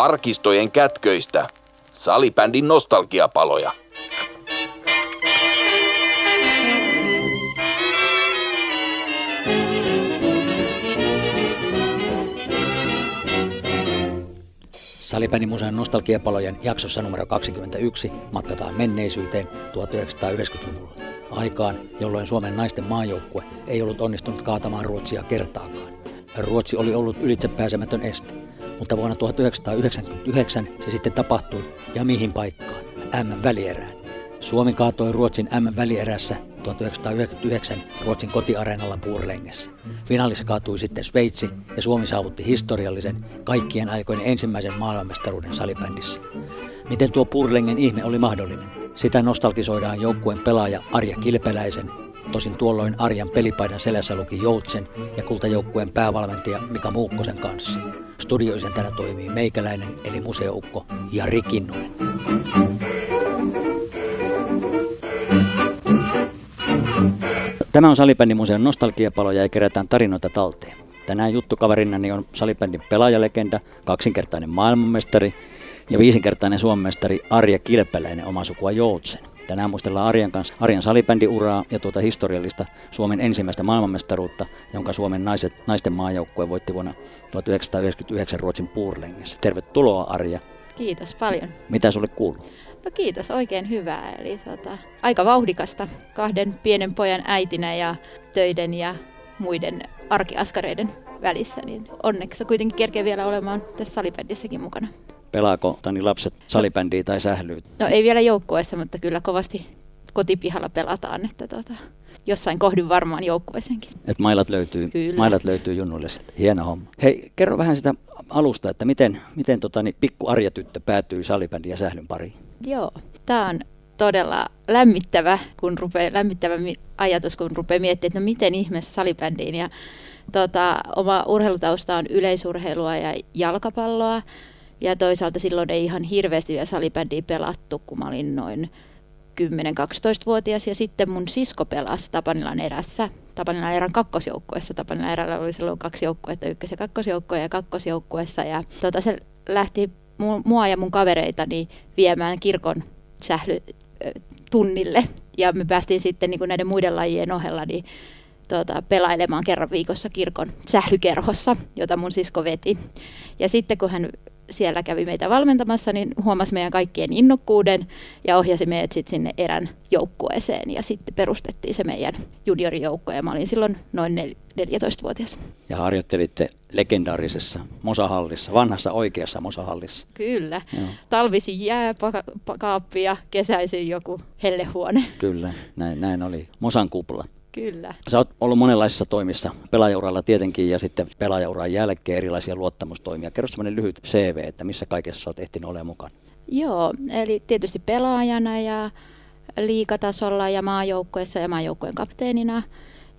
arkistojen kätköistä. Salibändin nostalgiapaloja. Salibändimuseon nostalgiapalojen jaksossa numero 21 matkataan menneisyyteen 1990-luvulla. Aikaan, jolloin Suomen naisten maajoukkue ei ollut onnistunut kaatamaan Ruotsia kertaakaan. Ruotsi oli ollut ylitsepääsemätön este, mutta vuonna 1999 se sitten tapahtui ja mihin paikkaan? M-välierään. Suomi kaatoi Ruotsin M-välierässä 1999 Ruotsin kotiareenalla Puurlengessä. Finaalissa kaatui sitten Sveitsi ja Suomi saavutti historiallisen kaikkien aikojen ensimmäisen maailmanmestaruuden salibändissä. Miten tuo Puurlengen ihme oli mahdollinen? Sitä nostalgisoidaan joukkueen pelaaja Arja Kilpeläisen, tosin tuolloin Arjan pelipaidan selässä luki Joutsen ja kultajoukkueen päävalmentaja Mika Muukkosen kanssa. Studioisentänä toimii meikäläinen eli museoukko Jari Kinnunen. Tämä on Salibändimuseon nostalgiapaloja ja kerätään tarinoita talteen. Tänään juttukaverinnani on salibändin pelaajalegenda, kaksinkertainen maailmanmestari ja viisinkertainen suomenmestari Arja Kilpeläinen oma sukua Joutsen. Tänään muistellaan Arjan kanssa Arjan salibändiuraa ja tuota historiallista Suomen ensimmäistä maailmanmestaruutta, jonka Suomen naiset, naisten maajoukkue voitti vuonna 1999 Ruotsin Puurlengessä. Tervetuloa Arja. Kiitos paljon. Mitä sulle kuuluu? No kiitos, oikein hyvää. Eli tota, aika vauhdikasta kahden pienen pojan äitinä ja töiden ja muiden arkiaskareiden välissä, niin onneksi kuitenkin kerkee vielä olemaan tässä salibändissäkin mukana. Pelaako Tani lapset salibändiä tai sählyy? No ei vielä joukkueessa, mutta kyllä kovasti kotipihalla pelataan, että tota, jossain kohdin varmaan joukkueeseenkin. Et mailat löytyy, kyllä. mailat löytyy junnuille. Hieno homma. Hei, kerro vähän sitä alusta, että miten, miten tota, niin pikku Arja tyttö päätyy salibändin ja sählyn pariin? Joo, tämä on todella lämmittävä, kun rupeaa, lämmittävä ajatus, kun rupeaa miettimään, että no miten ihmeessä salibändiin. Ja, tota, oma urheilutausta on yleisurheilua ja jalkapalloa. Ja toisaalta silloin ei ihan hirveästi vielä salibändiä pelattu, kun mä olin noin 10-12-vuotias ja sitten mun sisko pelasi Tapanilan erässä, Tapanilan erän kakkosjoukkueessa. Tapanilan erällä oli silloin kaksi joukkuetta, ykkös- ja kakkosjoukkue ja kakkosjoukkueessa ja tota, se lähti mua ja mun kavereitani viemään kirkon sählytunnille ja me päästiin sitten niin kuin näiden muiden lajien ohella niin tuota, pelailemaan kerran viikossa kirkon sählykerhossa, jota mun sisko veti. Ja sitten kun hän siellä kävi meitä valmentamassa, niin huomasi meidän kaikkien innokkuuden ja ohjasi meidät sitten sinne erän joukkueeseen ja sitten perustettiin se meidän juniorijoukko ja mä olin silloin noin 14-vuotias. Ja harjoittelitte legendaarisessa Mosahallissa, vanhassa oikeassa Mosahallissa. Kyllä. Joo. Talvisin jääkaappi ja kesäisin joku hellehuone. Kyllä, näin, näin oli. Mosan kupla. Kyllä. Sä oot ollut monenlaisissa toimissa, pelaajauralla tietenkin ja sitten pelaajauran jälkeen erilaisia luottamustoimia. Kerro semmoinen lyhyt CV, että missä kaikessa oot ehtinyt olemaan mukana. Joo, eli tietysti pelaajana ja liikatasolla ja maajoukkueessa ja maajoukkueen kapteenina.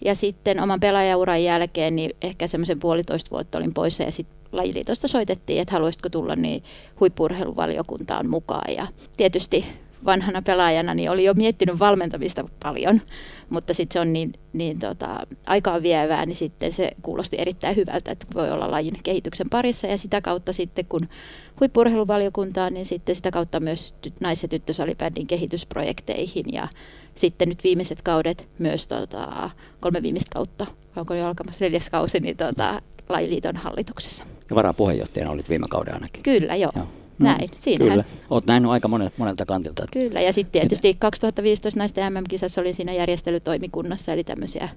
Ja sitten oman pelaajauran jälkeen niin ehkä semmoisen puolitoista vuotta olin poissa ja sitten lajiliitosta soitettiin, että haluaisitko tulla niin huippurheiluvaliokuntaan mukaan. Ja tietysti vanhana pelaajana niin oli jo miettinyt valmentamista paljon, mutta sitten se on niin, niin tota, aikaa vievää, niin sitten se kuulosti erittäin hyvältä, että voi olla lajin kehityksen parissa ja sitä kautta sitten kun huippurheiluvaliokuntaan, niin sitten sitä kautta myös nais- ja tyttösalibändin kehitysprojekteihin ja sitten nyt viimeiset kaudet myös tota, kolme viimeistä kautta, onko jo alkamassa neljäs kausi, niin tota, lajiliiton hallituksessa. Ja varapuheenjohtajana olit viime kauden ainakin. Kyllä, joo. joo. No, Näin, siinä. Kyllä, olet nähnyt aika monet, monelta kantilta. Kyllä, ja sitten tietysti 2015 naisten MM-kisassa olin siinä järjestelytoimikunnassa, eli tämmöisiä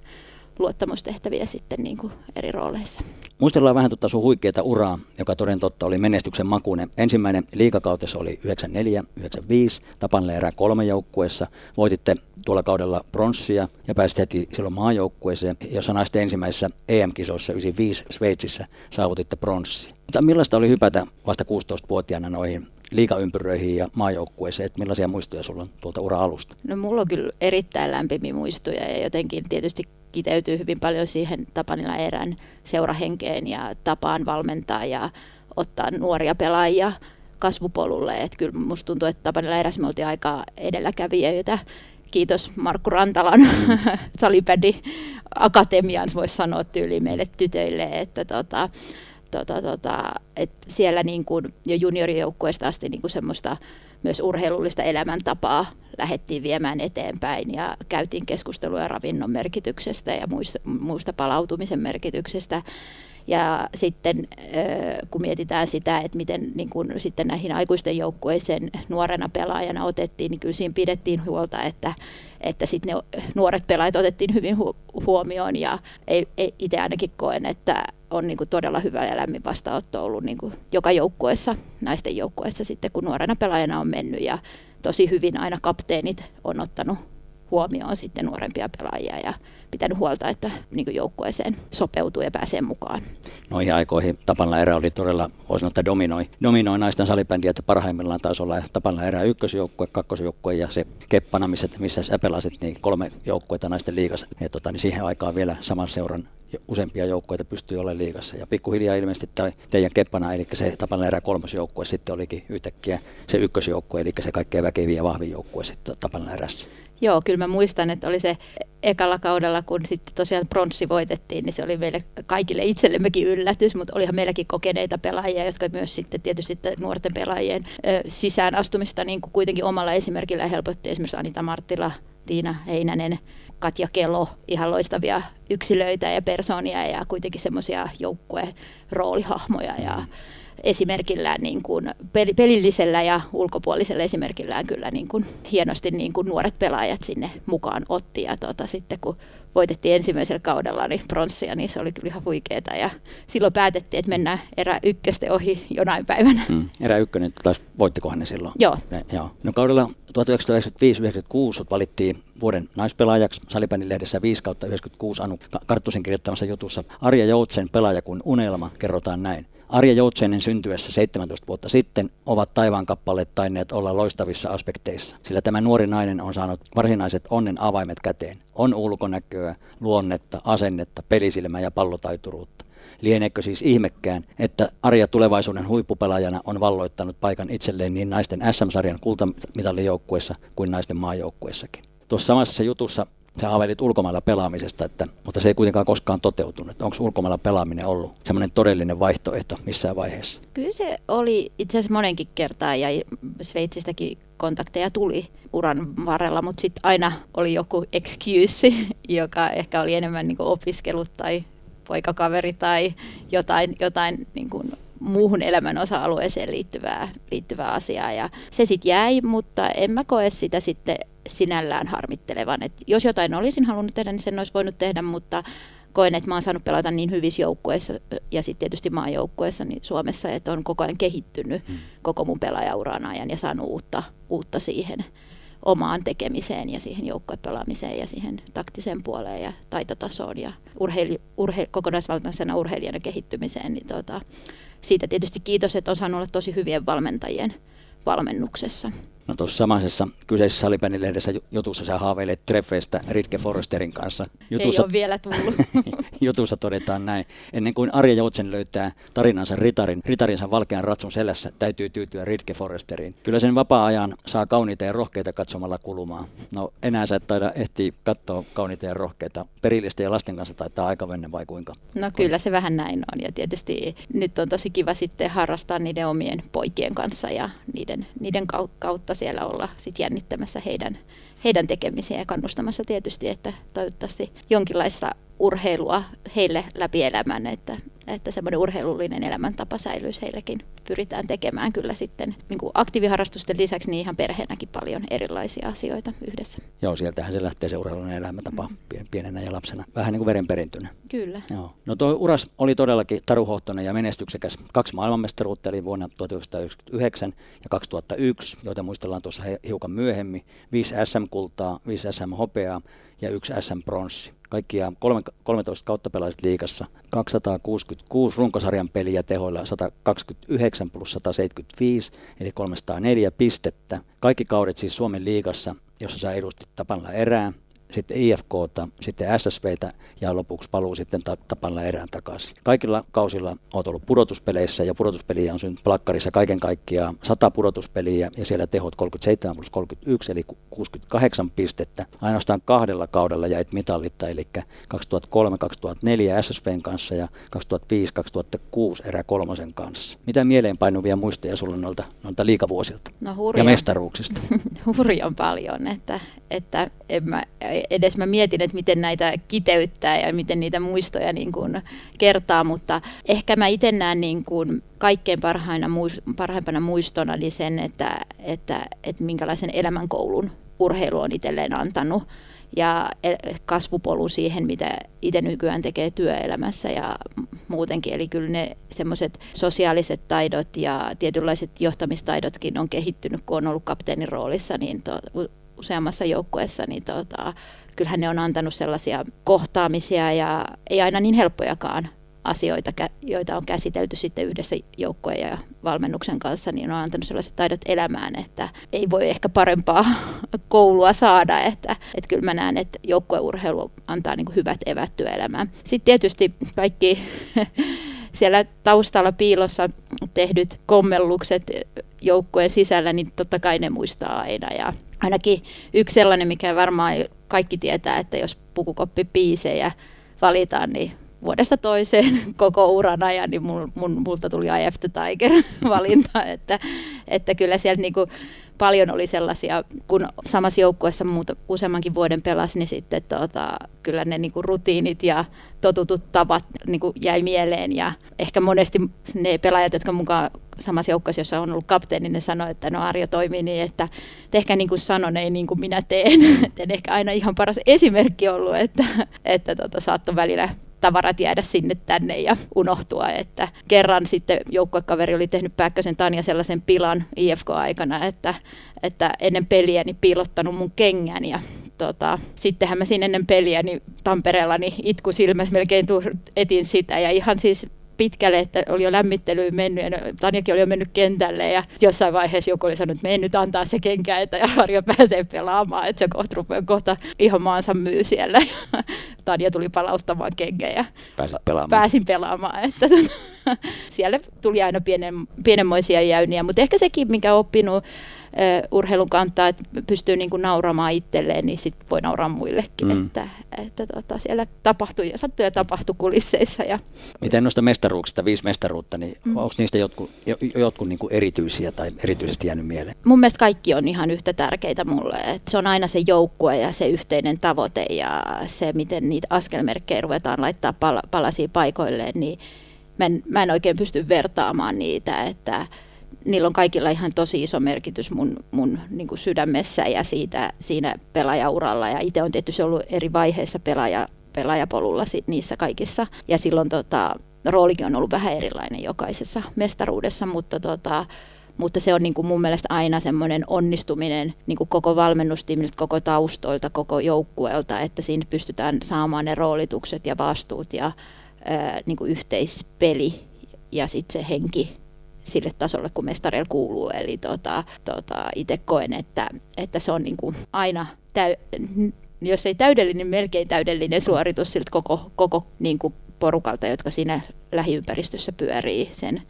luottamustehtäviä sitten niin kuin eri rooleissa. Muistellaan vähän tuota sun huikeaa uraa, joka toden totta oli menestyksen makuinen. Ensimmäinen liikakautessa oli 94-95, Tapanleerä kolme joukkueessa. Voititte tuolla kaudella pronssia ja pääsitte heti silloin maajoukkueeseen, jossa naisten ensimmäisessä EM-kisoissa 95 Sveitsissä saavutitte pronssia. Mutta millaista oli hypätä vasta 16-vuotiaana noihin liikaympyröihin ja maajoukkueeseen, että millaisia muistoja sulla on tuolta ura-alusta? No mulla on kyllä erittäin lämpimiä muistoja ja jotenkin tietysti kiteytyy hyvin paljon siihen Tapanilla erän seurahenkeen ja tapaan valmentaa ja ottaa nuoria pelaajia kasvupolulle. Että kyllä musta tuntuu, että Tapanilla erässä me oltiin aika edelläkävijöitä. Kiitos Markku Rantalan mm. salibändi akatemiaan, voisi sanoa tyyliin meille tytöille, että tota, tota, tota, et siellä niin kuin jo juniorijoukkueesta asti niin kuin semmoista myös urheilullista elämäntapaa lähdettiin viemään eteenpäin ja käytiin keskustelua ravinnon merkityksestä ja muista, muista palautumisen merkityksestä. Ja sitten kun mietitään sitä, että miten niin kun sitten näihin aikuisten joukkueisiin nuorena pelaajana otettiin, niin kyllä siinä pidettiin huolta, että, että sitten ne nuoret pelaajat otettiin hyvin huomioon. Ja ei, ei, itse ainakin koen, että on niin kuin todella hyvä ja lämmin vastaanotto ollut niin kuin joka joukkueessa, naisten joukkueessa sitten, kun nuorena pelaajana on mennyt. Ja tosi hyvin aina kapteenit on ottanut huomioon sitten nuorempia pelaajia ja pitänyt huolta, että niin joukkueeseen sopeutuu ja pääsee mukaan. Noihin aikoihin Tapanla erä oli todella, voisi sanoa, että dominoi, dominoi naisten salibändiä, että parhaimmillaan taisi olla Tapanla erä ykkösjoukkue, kakkosjoukkue ja se Keppana, missä, missä sä pelasit, niin kolme joukkuetta naisten liigassa. Ja tota, niin siihen aikaan vielä saman seuran useampia joukkueita pystyy olemaan liigassa. Ja pikkuhiljaa ilmeisesti tai teidän keppana, eli se Tapanla erä kolmosjoukkue sitten olikin yhtäkkiä se ykkösjoukkue, eli se kaikkein väkeviä ja vahvin joukkue sitten Tapanla erässä. Joo, kyllä mä muistan, että oli se ekalla kaudella, kun sitten tosiaan pronssi voitettiin, niin se oli meille kaikille itsellemmekin yllätys, mutta olihan meilläkin kokeneita pelaajia, jotka myös sitten tietysti nuorten pelaajien sisään astumista niin kuin kuitenkin omalla esimerkillä helpotti. Esimerkiksi Anita Marttila, Tiina Heinänen, Katja Kelo, ihan loistavia yksilöitä ja persoonia ja kuitenkin semmoisia joukkueen roolihahmoja ja mm esimerkillään, niin kuin pelillisellä ja ulkopuolisella esimerkillään kyllä niin kuin hienosti niin kuin nuoret pelaajat sinne mukaan otti. Ja tuota, sitten kun voitettiin ensimmäisellä kaudella niin pronssia, niin se oli kyllä ihan huikeeta. Ja silloin päätettiin, että mennään erä ykkösten ohi jonain päivänä. Hmm. Erä ykkönen, taas voittikohan ne silloin? Joo. Ne, joo. No kaudella 1995-1996 valittiin vuoden naispelaajaksi Salibändin lehdessä 5 kautta 96 Anu Karttusen kirjoittamassa jutussa Arja Joutsen pelaaja kuin unelma, kerrotaan näin. Arja Joutseinen syntyessä 17 vuotta sitten ovat taivaankappaleet taineet olla loistavissa aspekteissa, sillä tämä nuori nainen on saanut varsinaiset onnen avaimet käteen. On ulkonäköä, luonnetta, asennetta, pelisilmää ja pallotaituruutta. Lieneekö siis ihmekään, että Arja tulevaisuuden huippupelaajana on valloittanut paikan itselleen niin naisten SM-sarjan kultamitalijoukkuessa kuin naisten maajoukkuessakin. Tuossa samassa jutussa sä haaveilit ulkomailla pelaamisesta, että, mutta se ei kuitenkaan koskaan toteutunut. Onko ulkomailla pelaaminen ollut semmoinen todellinen vaihtoehto missään vaiheessa? Kyllä se oli itse asiassa monenkin kertaa ja Sveitsistäkin kontakteja tuli uran varrella, mutta sitten aina oli joku excuse, joka ehkä oli enemmän niin opiskelut tai poikakaveri tai jotain, jotain niin kuin muuhun elämän osa-alueeseen liittyvää, liittyvää asiaa. Ja se sitten jäi, mutta en mä koe sitä sitten sinällään harmittelevan. Et jos jotain olisin halunnut tehdä, niin sen olisi voinut tehdä, mutta koen, että mä oon saanut pelata niin hyvissä joukkueissa ja sitten tietysti maajoukkueissa niin Suomessa, että on koko ajan kehittynyt hmm. koko mun pelaajauran ajan ja saanut uutta, uutta siihen omaan tekemiseen ja siihen joukkuepelaamiseen ja siihen taktiseen puoleen ja taitotasoon ja urheili, urhe, kokonaisvaltaisena urheilijana kehittymiseen. Niin tota, siitä tietysti kiitos, että on saanut olla tosi hyvien valmentajien valmennuksessa. No tuossa samaisessa kyseisessä salibändilehdessä jutussa sä haaveilet treffeistä Ritke Forresterin kanssa. Jutussa, Ei ole vielä tullut. jutussa todetaan näin. Ennen kuin Arja Joutsen löytää tarinansa ritarin, ritarinsa valkean ratsun selässä, täytyy tyytyä Ritke Forresteriin. Kyllä sen vapaa-ajan saa kauniita ja rohkeita katsomalla kulumaan. No enää sä et taida ehtiä katsoa kauniita ja rohkeita. Perillistä ja lasten kanssa taitaa aika mennä vai kuinka? No kyllä se vähän näin on ja tietysti nyt on tosi kiva sitten harrastaa niiden omien poikien kanssa ja niiden, niiden kautta siellä olla sit jännittämässä heidän, heidän tekemisiä ja kannustamassa tietysti, että toivottavasti jonkinlaista urheilua heille läpi elämän, että, että semmoinen urheilullinen elämäntapa säilyisi heillekin. Pyritään tekemään kyllä sitten niin kuin aktiiviharrastusten lisäksi niin ihan perheenäkin paljon erilaisia asioita yhdessä. Joo, sieltähän se lähtee se urheilullinen elämäntapa mm-hmm. pienenä ja lapsena, vähän niin kuin verenperintönä. Kyllä. Joo. No tuo uras oli todellakin taruhohtoinen ja menestyksekäs. Kaksi maailmanmestaruutta eli vuonna 1999 ja 2001, joita muistellaan tuossa hiukan myöhemmin. Viisi SM-kultaa, viisi SM-hopeaa ja yksi SM-pronssi. Kaikkiaan 13 kautta pelasit liikassa, 266 runkosarjan peliä tehoilla 129 plus 175, eli 304 pistettä. Kaikki kaudet siis Suomen liigassa, jossa sä edustit Tapanla erää, sitten IFKta, sitten SSVtä ja lopuksi paluu sitten tapalla erään takaisin. Kaikilla kausilla olet ollut pudotuspeleissä ja pudotuspeliä on syntynyt plakkarissa kaiken kaikkiaan 100 pudotuspeliä ja siellä tehot 37 plus 31 eli 68 pistettä. Ainoastaan kahdella kaudella jäit mitalitta eli 2003-2004 SSVn kanssa ja 2005-2006 erä kolmosen kanssa. Mitä mieleenpainuvia muistoja sulla noilta, noilta liikavuosilta no, ja mestaruuksista? hurjan paljon, että, että en mä, edes mä mietin, että miten näitä kiteyttää ja miten niitä muistoja niin kuin kertaa, mutta ehkä mä itse näen niin kuin kaikkein parhaina, parhaimpana muistona niin sen, että, että, että minkälaisen elämänkoulun urheilu on itselleen antanut ja kasvupolun siihen, mitä itse nykyään tekee työelämässä ja muutenkin. Eli kyllä ne semmoiset sosiaaliset taidot ja tietynlaiset johtamistaidotkin on kehittynyt, kun on ollut kapteenin roolissa niin to, useammassa joukkueessa, niin tota, kyllähän ne on antanut sellaisia kohtaamisia ja ei aina niin helppojakaan asioita, joita on käsitelty sitten yhdessä joukkojen ja valmennuksen kanssa, niin on antanut sellaiset taidot elämään, että ei voi ehkä parempaa koulua saada, että, että kyllä mä näen, että joukkueurheilu antaa niin hyvät evät työelämään. Sitten tietysti kaikki siellä taustalla piilossa tehdyt kommellukset joukkueen sisällä, niin totta kai ne muistaa aina. Ja ainakin yksi sellainen, mikä varmaan kaikki tietää, että jos pukukoppi piisejä valitaan, niin vuodesta toiseen koko uran ajan, niin mul, mun, multa tuli I Have Tiger-valinta, että, että kyllä siellä niinku paljon oli sellaisia, kun samassa joukkueessa muuta, useammankin vuoden pelasi, niin sitten tota, kyllä ne niinku rutiinit ja totutut tavat niinku jäi mieleen ja ehkä monesti ne pelaajat, jotka mukaan samassa joukkueessa, jossa on ollut kapteeni, ne sanoi, että no Arjo toimii niin, että tehkää niin kuin sanon, ei niin kuin minä teen. en ehkä aina ihan paras esimerkki ollut, että, että tota, saattoi välillä tavarat jäädä sinne tänne ja unohtua. Että kerran sitten joukkuekaveri oli tehnyt Pääkkösen Tanja sellaisen pilan IFK-aikana, että, että ennen peliä niin piilottanut mun kengän ja tota, sittenhän mä siinä ennen peliä niin Tampereella niin itku silmässä melkein etin sitä ja ihan siis pitkälle, että oli jo lämmittelyyn mennyt ja Tanjakin oli jo mennyt kentälle ja jossain vaiheessa joku oli sanonut, että me nyt antaa se kenkä, että Harjo pääsee pelaamaan, että se kohta rupeaa kohta ihan maansa myy siellä. Tanja tuli palauttamaan kenkä ja pelaamaan. pääsin pelaamaan. Että siellä tuli aina pienen, pienenmoisia jäyniä, mutta ehkä sekin, mikä oppinut urheilun kantaa, että pystyy niin kuin nauramaan itselleen, niin sit voi nauraa muillekin, mm. että, että tota, siellä tapahtui ja sattui ja tapahtui kulisseissa. Ja... Miten noista mestaruuksista, viisi mestaruutta, niin mm. onko niistä jotkut, jotkut niin kuin erityisiä tai erityisesti jäänyt mieleen? Mun mielestä kaikki on ihan yhtä tärkeitä mulle, että se on aina se joukkue ja se yhteinen tavoite ja se, miten niitä askelmerkkejä ruvetaan laittaa pal- palasia paikoilleen, niin mä en, mä en oikein pysty vertaamaan niitä, että niillä on kaikilla ihan tosi iso merkitys mun, mun niin kuin sydämessä ja siitä, siinä pelaajauralla. Ja itse on tietysti ollut eri vaiheissa pelaaja, pelaajapolulla niissä kaikissa. Ja silloin tota, roolikin on ollut vähän erilainen jokaisessa mestaruudessa, mutta tota, mutta se on niin kuin mun mielestä aina semmoinen onnistuminen niin kuin koko valmennustiimiltä, koko taustoilta, koko joukkueelta, että siinä pystytään saamaan ne roolitukset ja vastuut ja ää, niin kuin yhteispeli ja sitten se henki sille tasolle, kun mestareilla kuuluu. Eli tota, tota, itse koen, että, että se on niin kuin aina, täy, jos ei täydellinen, niin melkein täydellinen suoritus siltä koko, koko niin kuin porukalta, jotka siinä lähiympäristössä pyörii sen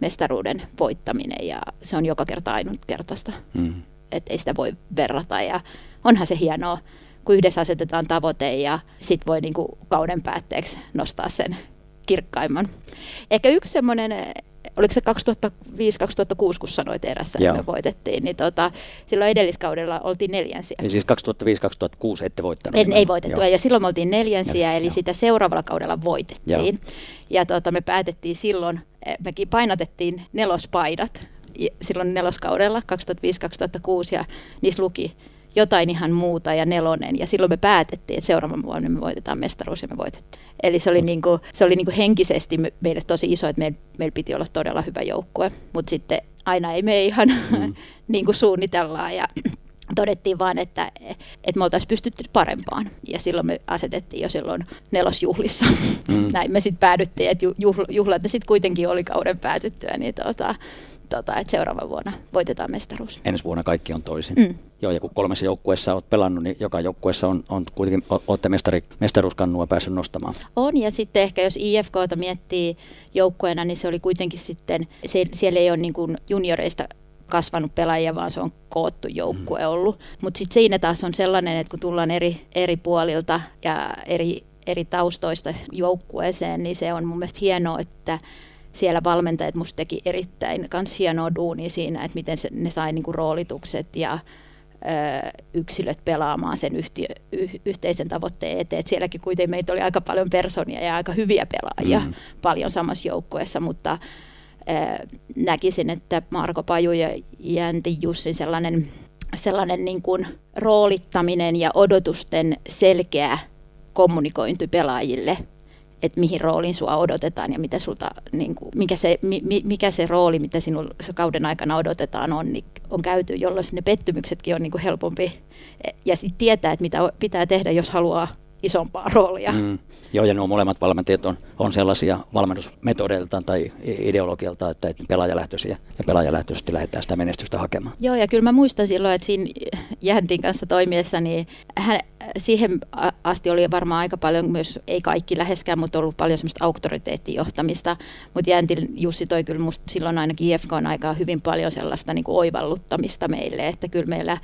mestaruuden voittaminen ja se on joka kerta ainutkertaista. Mm. Että ei sitä voi verrata ja onhan se hienoa, kun yhdessä asetetaan tavoite ja sit voi niinku kauden päätteeksi nostaa sen kirkkaimman. Ehkä yksi semmoinen oliko se 2005-2006, kun sanoit erässä, että me voitettiin, niin tota, silloin edelliskaudella oltiin neljänsiä. Eli siis 2005-2006 ette voittanut? En, ei voitettu, Joo. ja silloin me oltiin neljänsiä, eli jo. sitä seuraavalla kaudella voitettiin. Joo. Ja tota, me päätettiin silloin, eh, mekin painotettiin nelospaidat silloin neloskaudella 2005-2006, ja niissä luki jotain ihan muuta ja nelonen. Ja silloin me päätettiin, että seuraavan vuonna me voitetaan mestaruus ja me voitettiin. Eli se oli, niin kuin, se oli niin kuin henkisesti meille tosi iso, että meillä, meillä piti olla todella hyvä joukkue. Mutta sitten aina ei me ihan mm. niin kuin suunnitellaan ja todettiin vaan, että, että me oltaisiin pystytty parempaan. Ja silloin me asetettiin jo silloin nelosjuhlissa. Mm. Näin me sitten päädyttiin, että juhlat ne sitten kuitenkin oli kauden päätyttyä. Niin tota, tota, että seuraava vuonna voitetaan mestaruus. Ensi vuonna kaikki on toisin. Mm. Joo, ja kun kolmessa joukkueessa olet pelannut, niin joka joukkueessa on, on kuitenkin, olette mestari, mestaruuskannua päässyt nostamaan. On, ja sitten ehkä jos IFKta miettii joukkueena, niin se oli kuitenkin sitten, se, siellä ei ole niin kuin junioreista kasvanut pelaajia, vaan se on koottu joukkue mm. ollut. Mutta sitten siinä taas on sellainen, että kun tullaan eri, eri puolilta ja eri, eri taustoista joukkueeseen, niin se on mun mielestä hienoa, että siellä valmentajat musta teki erittäin kans hienoa duunia siinä, että miten se, ne sai niinku roolitukset ja ö, yksilöt pelaamaan sen yhtiö, y, yhteisen tavoitteen eteen. Et sielläkin kuitenkin meitä oli aika paljon personia ja aika hyviä pelaajia mm. paljon samassa joukkueessa, mutta ö, näkisin, että Marko Paju ja Jänti Jussin sellainen, sellainen niin kuin roolittaminen ja odotusten selkeä kommunikointi pelaajille – että mihin rooliin sua odotetaan ja mitä sulta, niin kuin, mikä, se, mi, mikä se rooli, mitä sinulla kauden aikana odotetaan on, niin on käyty, jolloin ne pettymyksetkin on niin kuin helpompi. Ja sitten tietää, että mitä pitää tehdä, jos haluaa isompaa roolia. Mm. Joo, ja nuo molemmat valmentajat on, on sellaisia valmennusmetodeiltaan tai ideologialta, että, että pelaajalähtöisiä ja pelaajalähtöisesti lähdetään sitä menestystä hakemaan. Joo, ja kyllä mä muistan silloin, että siinä Jäntin kanssa toimiessa, niin hän, siihen asti oli varmaan aika paljon myös, ei kaikki läheskään, mutta ollut paljon semmoista auktoriteettijohtamista, mutta Jäntin Jussi toi kyllä musta silloin ainakin IFK on aikaa hyvin paljon sellaista niin kuin oivalluttamista meille, että kyllä meillä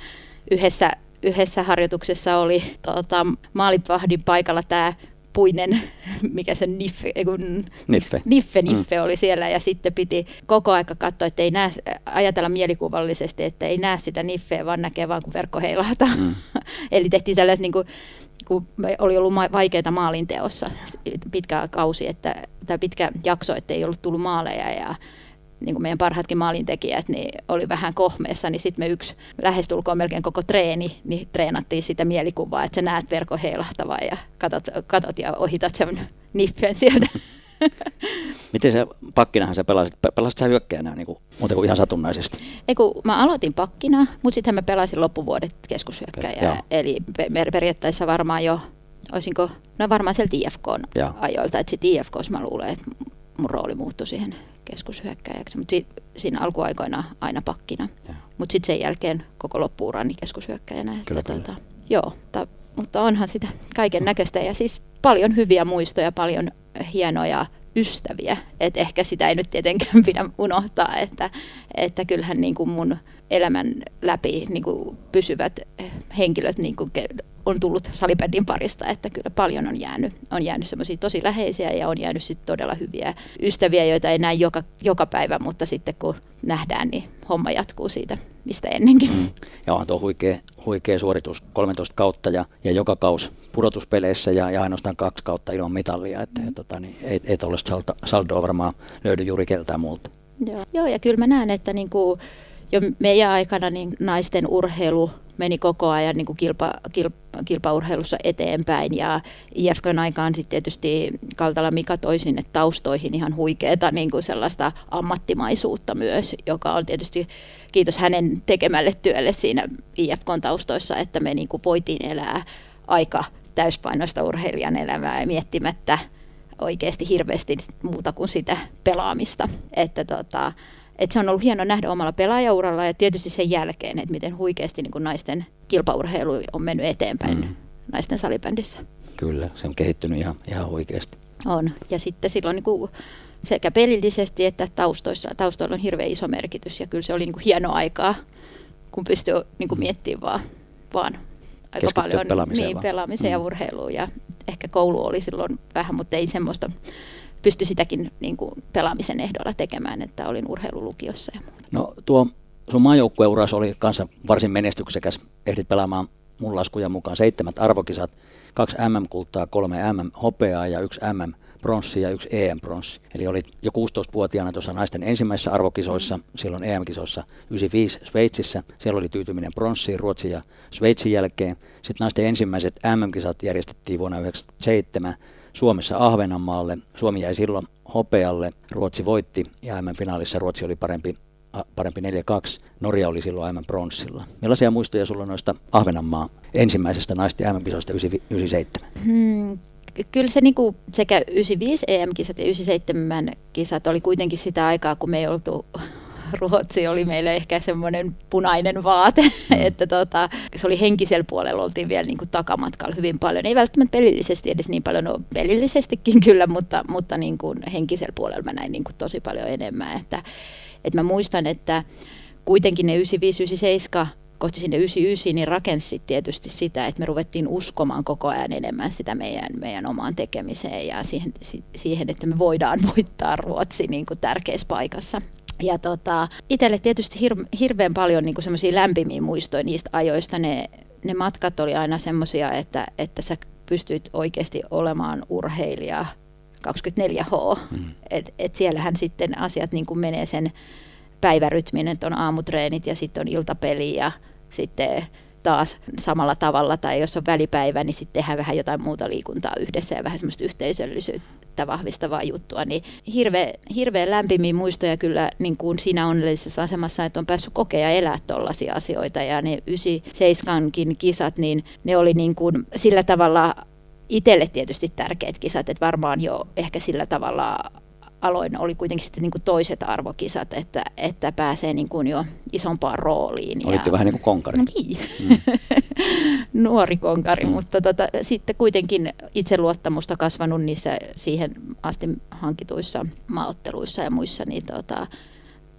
yhdessä yhdessä harjoituksessa oli tota, maalipahdin paikalla tämä puinen, mikä se niffe, kun, niffe, niffe, mm. niffe mm. oli siellä ja sitten piti koko aika katsoa, että ei näe, ajatella mielikuvallisesti, että ei näe sitä niffeä, vaan näkee vaan kun verkko heilahtaa. Mm. Eli tehtiin tällaista niin kuin, kun oli ollut vaikeita maalinteossa pitkä kausi, että, tai pitkä jakso, että ei ollut tullut maaleja ja niin kuin meidän parhaatkin maalintekijät, niin oli vähän kohmeessa, niin sitten me yksi lähestulkoon melkein koko treeni, niin treenattiin sitä mielikuvaa, että sä näet verkon heilahtavaa ja katot, katot ja ohitat sen niffen sieltä. Miten se pakkinahan sä pelasit? Pelasit sä hyökkäänä niin kuin, muuten kuin ihan satunnaisesti? Ei kun mä aloitin pakkina, mutta sitten mä pelasin loppuvuodet keskushyökkäjää. Okay, eli per- periaatteessa varmaan jo, olisinko, no varmaan sieltä IFK ajoilta, että sitten IFKs mä luulen, että mun rooli muuttui siihen keskushyökkäjäksi, mutta si- siinä alkuaikoina aina pakkina. Mutta sitten sen jälkeen koko loppuurani keskushyökkäjänä. Kyllä, että, kyllä. Tota, joo, ta, mutta onhan sitä kaiken näköistä ja siis paljon hyviä muistoja, paljon hienoja ystäviä. Et ehkä sitä ei nyt tietenkään pidä unohtaa, että, että kyllähän niin kuin mun elämän läpi niin kuin pysyvät henkilöt niin kuin on tullut salibändin parista, että kyllä paljon on jäänyt, on jäänyt semmoisia tosi läheisiä ja on jäänyt sitten todella hyviä ystäviä, joita ei näe joka, joka päivä, mutta sitten kun nähdään, niin homma jatkuu siitä, mistä ennenkin. Mm. Ja on tuo huikea, huikea suoritus, 13 kautta ja, ja joka kaus pudotuspeleissä ja, ja ainoastaan kaksi kautta ilman mitallia, että mm. ja, tota, niin, ei, ei tuollaista saldoa varmaan löydy juuri keltään muulta. Joo, Joo ja kyllä mä näen, että niin kuin jo meidän aikana niin naisten urheilu meni koko ajan niin kuin kilpa, kilpa, kilpaurheilussa eteenpäin ja IFKn aikaan sitten tietysti Kaltala Mika toi sinne taustoihin ihan huikeeta niin kuin sellaista ammattimaisuutta myös, joka on tietysti kiitos hänen tekemälle työlle siinä IFKn taustoissa, että me niin kuin voitiin elää aika täyspainoista urheilijan elämää ja miettimättä oikeasti hirveästi muuta kuin sitä pelaamista. Että tota, et se on ollut hieno nähdä omalla pelaajauralla ja tietysti sen jälkeen, että miten huikeasti niin kuin naisten kilpaurheilu on mennyt eteenpäin mm. naisten salibändissä. Kyllä, se on kehittynyt ihan, ihan huikeasti. On, ja sitten silloin niin kuin sekä pelillisesti että taustoissa, taustoilla on hirveän iso merkitys ja kyllä se oli niin kuin hieno aikaa, kun pystyy niin kuin mm. miettimään vaan, vaan aika paljon pelaamiseen, niin, pelaamiseen mm. ja urheiluun ja ehkä koulu oli silloin vähän, mutta ei semmoista pysty sitäkin niin kuin pelaamisen ehdolla tekemään, että olin urheilulukiossa ja muuta. No tuo sun maajoukkueuras oli kanssa varsin menestyksekäs. Ehdit pelaamaan mun laskujen mukaan seitsemät arvokisat, kaksi MM-kultaa, kolme MM-hopeaa ja yksi MM pronssi ja yksi EM-pronssi. Eli oli jo 16-vuotiaana tuossa naisten ensimmäisissä arvokisoissa, silloin EM-kisoissa 95 Sveitsissä. Siellä oli tyytyminen pronssiin Ruotsin ja Sveitsin jälkeen. Sitten naisten ensimmäiset MM-kisat järjestettiin vuonna 1997 Suomessa Ahvenanmaalle. Suomi jäi silloin hopealle, Ruotsi voitti ja MM-finaalissa Ruotsi oli parempi, parempi 4-2. Norja oli silloin MM-pronssilla. Millaisia muistoja sulla noista Ahvenanmaa ensimmäisestä naisten MM-kisoista 97? Hmm, kyllä se niin kuin sekä 95 EM-kisat ja 97 kisat oli kuitenkin sitä aikaa, kun me ei oltu Ruotsi oli meille ehkä semmoinen punainen vaate, mm. että tota, se oli henkisellä puolella, oltiin vielä niin kuin takamatkalla hyvin paljon. Ei välttämättä pelillisesti edes niin paljon, no pelillisestikin kyllä, mutta, mutta niin kuin henkisellä puolella mä näin niin kuin tosi paljon enemmän. Että, että mä muistan, että kuitenkin ne 95-97 kohti sinne 99, niin rakensi tietysti sitä, että me ruvettiin uskomaan koko ajan enemmän sitä meidän, meidän omaan tekemiseen ja siihen, siihen, että me voidaan voittaa Ruotsi niin kuin tärkeässä paikassa. Ja tota, itselle tietysti hir, hirveän paljon niin semmoisia lämpimiä muistoja niistä ajoista. Ne, ne matkat oli aina semmoisia, että, että sä pystyt oikeasti olemaan urheilija 24H. Mm. Et, et siellähän sitten asiat niin kuin menee sen päivärytmin, että on aamutreenit ja sitten on iltapeli ja sitten taas samalla tavalla, tai jos on välipäivä, niin sitten tehdään vähän jotain muuta liikuntaa yhdessä ja vähän semmoista yhteisöllisyyttä vahvistavaa juttua, niin hirveän hirveä lämpimiä muistoja kyllä niin kuin siinä onnellisessa asemassa, että on päässyt kokea ja elää tuollaisia asioita, ja ne 97 kisat, niin ne oli niin kuin sillä tavalla itselle tietysti tärkeät kisat, että varmaan jo ehkä sillä tavalla aloin oli kuitenkin sitten niin kuin toiset arvokisat, että, että pääsee niin kuin jo isompaan rooliin. Olitte ja... vähän niin kuin konkari. No niin, mm. nuori konkari, mm. mutta tota, sitten kuitenkin itseluottamusta kasvanut niissä siihen asti hankituissa maaotteluissa ja muissa, niin tota,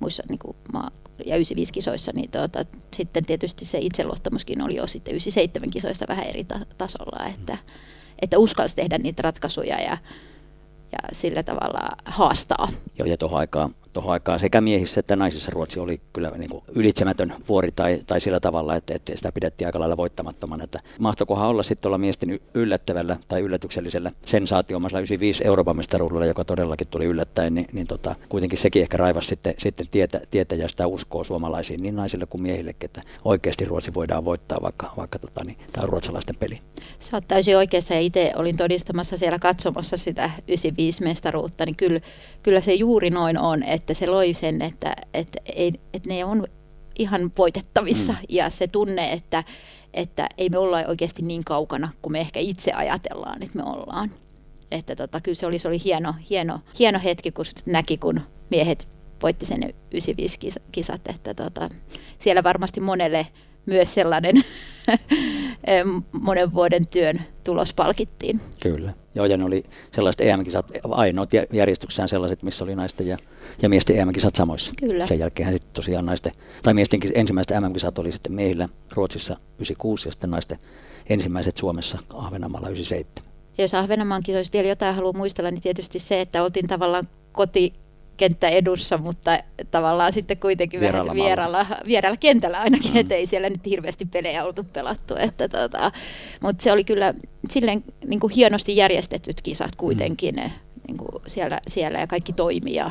muissa niin kuin maa, ja 95 kisoissa, niin tota, sitten tietysti se itseluottamuskin oli jo sitten 97 kisoissa vähän eri ta- tasolla, että, että uskalsi tehdä niitä ratkaisuja ja ja sillä tavalla haastaa. Joo, ja tuohon aikaan tuohon aikaan sekä miehissä että naisissa Ruotsi oli kyllä niin kuin ylitsemätön vuori tai, tai sillä tavalla, että, että sitä pidettiin aika lailla voittamattomana. Että mahtokohan olla sitten olla miesten yllättävällä tai yllätyksellisellä sensaatiomaisella 95 Euroopan mestaruudella, joka todellakin tuli yllättäen, niin, niin tota, kuitenkin sekin ehkä raivasi sitten, sitten tietä, tietä ja sitä uskoa suomalaisiin niin naisille kuin miehillekin, että oikeasti Ruotsi voidaan voittaa, vaikka, vaikka tota, niin, tämä on ruotsalaisten peli. Sä oot täysin oikeassa ja itse olin todistamassa siellä katsomassa sitä 95 mestaruutta, niin kyllä, kyllä se juuri noin on, että että se loi sen, että, että, ei, että ne on ihan voitettavissa mm. ja se tunne, että, että ei me olla oikeasti niin kaukana kuin me ehkä itse ajatellaan, että me ollaan. Että tota, kyllä se oli, se oli hieno, hieno, hieno hetki, kun näki, kun miehet voitti sen 95 kisat, että tota, siellä varmasti monelle myös sellainen monen vuoden työn tulos palkittiin. Kyllä. Joo, ja ne oli sellaiset EM-kisat, ainoat järjestyksessään sellaiset, missä oli naisten ja, ja miesten EM-kisat samoissa. Kyllä. Sen jälkeen sitten tosiaan naisten, tai miesten ensimmäiset EM-kisat oli sitten miehillä Ruotsissa 96 ja sitten naisten ensimmäiset Suomessa Ahvenanmaalla 97. Ja jos Ahvenanmaan kisoista vielä jotain haluaa muistella, niin tietysti se, että oltiin tavallaan koti kenttä edussa, mutta tavallaan sitten kuitenkin vieraalla, vieraalla, vieraalla kentällä ainakin, mm. ettei siellä nyt hirveästi pelejä oltu pelattu. Että tota, mutta se oli kyllä silleen niin kuin hienosti järjestetyt kisat kuitenkin mm. niin kuin siellä, siellä ja kaikki toimii ja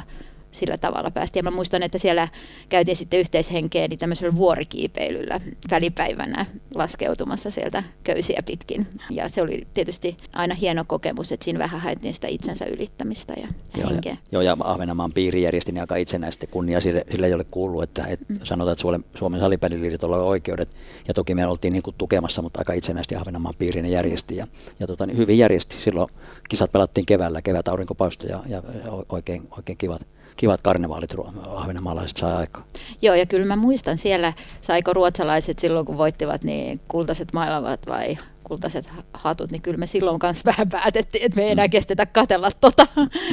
sillä tavalla päästiin. Ja mä muistan, että siellä käytiin sitten yhteishenkeä niin tämmöisellä vuorikiipeilyllä välipäivänä laskeutumassa sieltä köysiä pitkin. Ja se oli tietysti aina hieno kokemus, että siinä vähän haettiin sitä itsensä ylittämistä ja joo, henkeä. Ja, joo, ja Ahvenanmaan piiri järjesti niin aika itsenäisesti kunnia. Sille, sille ei ole kuullut, että, että mm. sanotaan, että Suomen, Suomen salipäliliitolla on oikeudet. Ja toki me oltiin niin kuin tukemassa, mutta aika itsenäisesti Ahvenanmaan piirin järjesti. Ja, ja tota, niin hyvin järjesti. Silloin kisat pelattiin keväällä, kevät aurinkopausta ja, ja oikein, oikein kivat kivat karnevaalit ahvenanmaalaiset saa aikaan. Joo, ja kyllä mä muistan siellä, saiko ruotsalaiset silloin kun voittivat, niin kultaiset mailavat vai kultaiset hatut, niin kyllä me silloin kanssa vähän päätettiin, että me ei enää mm. kestetä katella tota.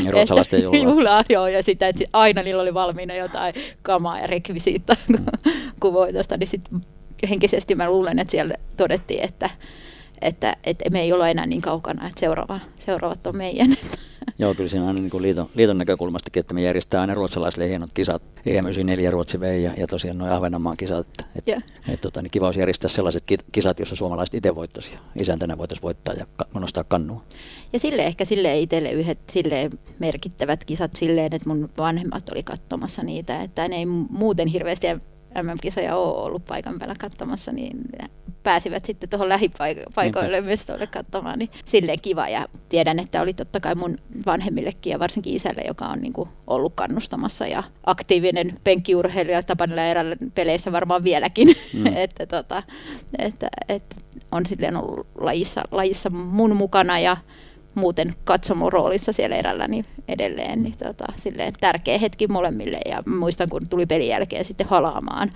Ja ruotsalaisten juhlaa. juhlaa. joo, ja sitä, että aina niillä oli valmiina jotain kamaa ja rekvisiittaa mm. kuvoitosta, niin sitten henkisesti mä luulen, että siellä todettiin, että, että, että me ei olla enää niin kaukana, että seuraava, seuraavat on meidän. Joo, kyllä siinä aina niin liiton, liiton näkökulmastakin, että me järjestää aina ruotsalaisille hienot kisat, EM94 Ruotsi vei ja, ja tosiaan noin Ahvenanmaan kisat. Että, et, yeah. et, tota, niin kiva olisi järjestää sellaiset kisat, joissa suomalaiset itse voittaisi ja isäntänä voitaisiin voittaa ja ka- nostaa kannua. Ja sille ehkä sille itselle yhdet sille merkittävät kisat silleen, että mun vanhemmat oli katsomassa niitä, että ne ei muuten hirveästi MM-kisoja ole ollut paikan päällä katsomassa, niin pääsivät sitten tuohon lähipaikoille mestoille katsomaan, niin silleen kiva. Ja tiedän, että oli totta kai mun vanhemmillekin ja varsinkin isälle, joka on niin kuin ollut kannustamassa ja aktiivinen penkkiurheilija Tapanilla erällä peleissä varmaan vieläkin. Mm. että, tota, että, että, on silleen ollut lajissa, lajissa mun mukana ja muuten katsomoroolissa siellä erällä niin edelleen. Niin tota, silleen tärkeä hetki molemmille ja muistan kun tuli pelin jälkeen sitten halaamaan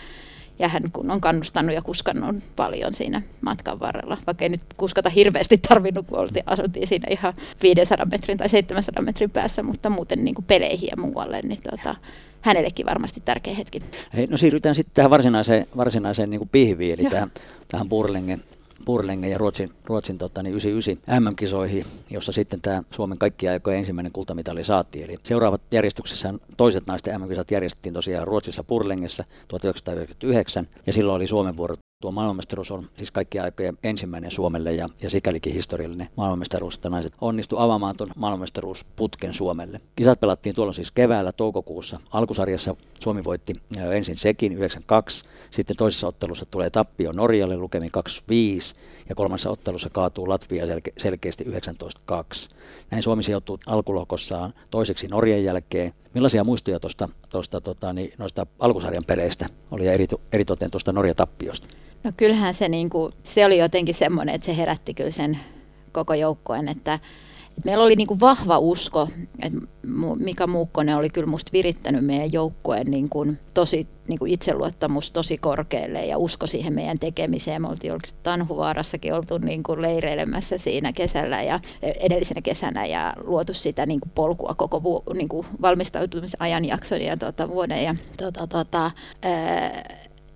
ja hän kun on kannustanut ja kuskannut paljon siinä matkan varrella, vaikka ei nyt kuskata hirveästi tarvinnut, kun oltiin, asuttiin siinä ihan 500 metrin tai 700 metrin päässä, mutta muuten niin kuin peleihin ja muualle, niin tota, hänellekin varmasti tärkeä hetki. Hei, no siirrytään sitten tähän varsinaiseen, varsinaiseen niin kuin pihviin, eli tähän, tähän Burlingen Burlingen ja Ruotsin, Ruotsin tota, niin 99 MM-kisoihin, jossa sitten tämä Suomen kaikkia aikojen ensimmäinen kultamitali saatiin. Eli seuraavat järjestyksessä toiset naisten MM-kisat järjestettiin tosiaan Ruotsissa Burlingessa 1999, ja silloin oli Suomen vuoro tuo maailmanmestaruus on siis kaikki aikojen ensimmäinen Suomelle ja, ja sikälikin historiallinen maailmanmestaruus, että naiset onnistu avaamaan tuon maailmanmestaruusputken Suomelle. Kisat pelattiin tuolla siis keväällä toukokuussa. Alkusarjassa Suomi voitti ensin sekin 92, sitten toisessa ottelussa tulee tappio Norjalle lukemin 25 ja kolmannessa ottelussa kaatuu Latvia selke- selkeästi 19-2. Näin Suomi sijoittuu alkulohkossaan toiseksi Norjan jälkeen. Millaisia muistoja tuosta, tuosta tota, niin, noista alkusarjan peleistä oli ja eritoten tuosta Norja-tappiosta? No kyllähän se, niin kuin, se oli jotenkin semmoinen, että se herätti kyllä sen koko joukkoen, että meillä oli niin kuin vahva usko, että Mika Muukkonen oli kyllä musta virittänyt meidän joukkueen niin kuin tosi niin kuin itseluottamus tosi korkealle ja usko siihen meidän tekemiseen. Me oltiin Tanhuvaarassakin oltu niin kuin leireilemässä siinä kesällä ja edellisenä kesänä ja luotu sitä niin kuin polkua koko vu, niin kuin valmistautumisajanjakson ja tuota, vuoden. Ja, tuota, tuota, ää,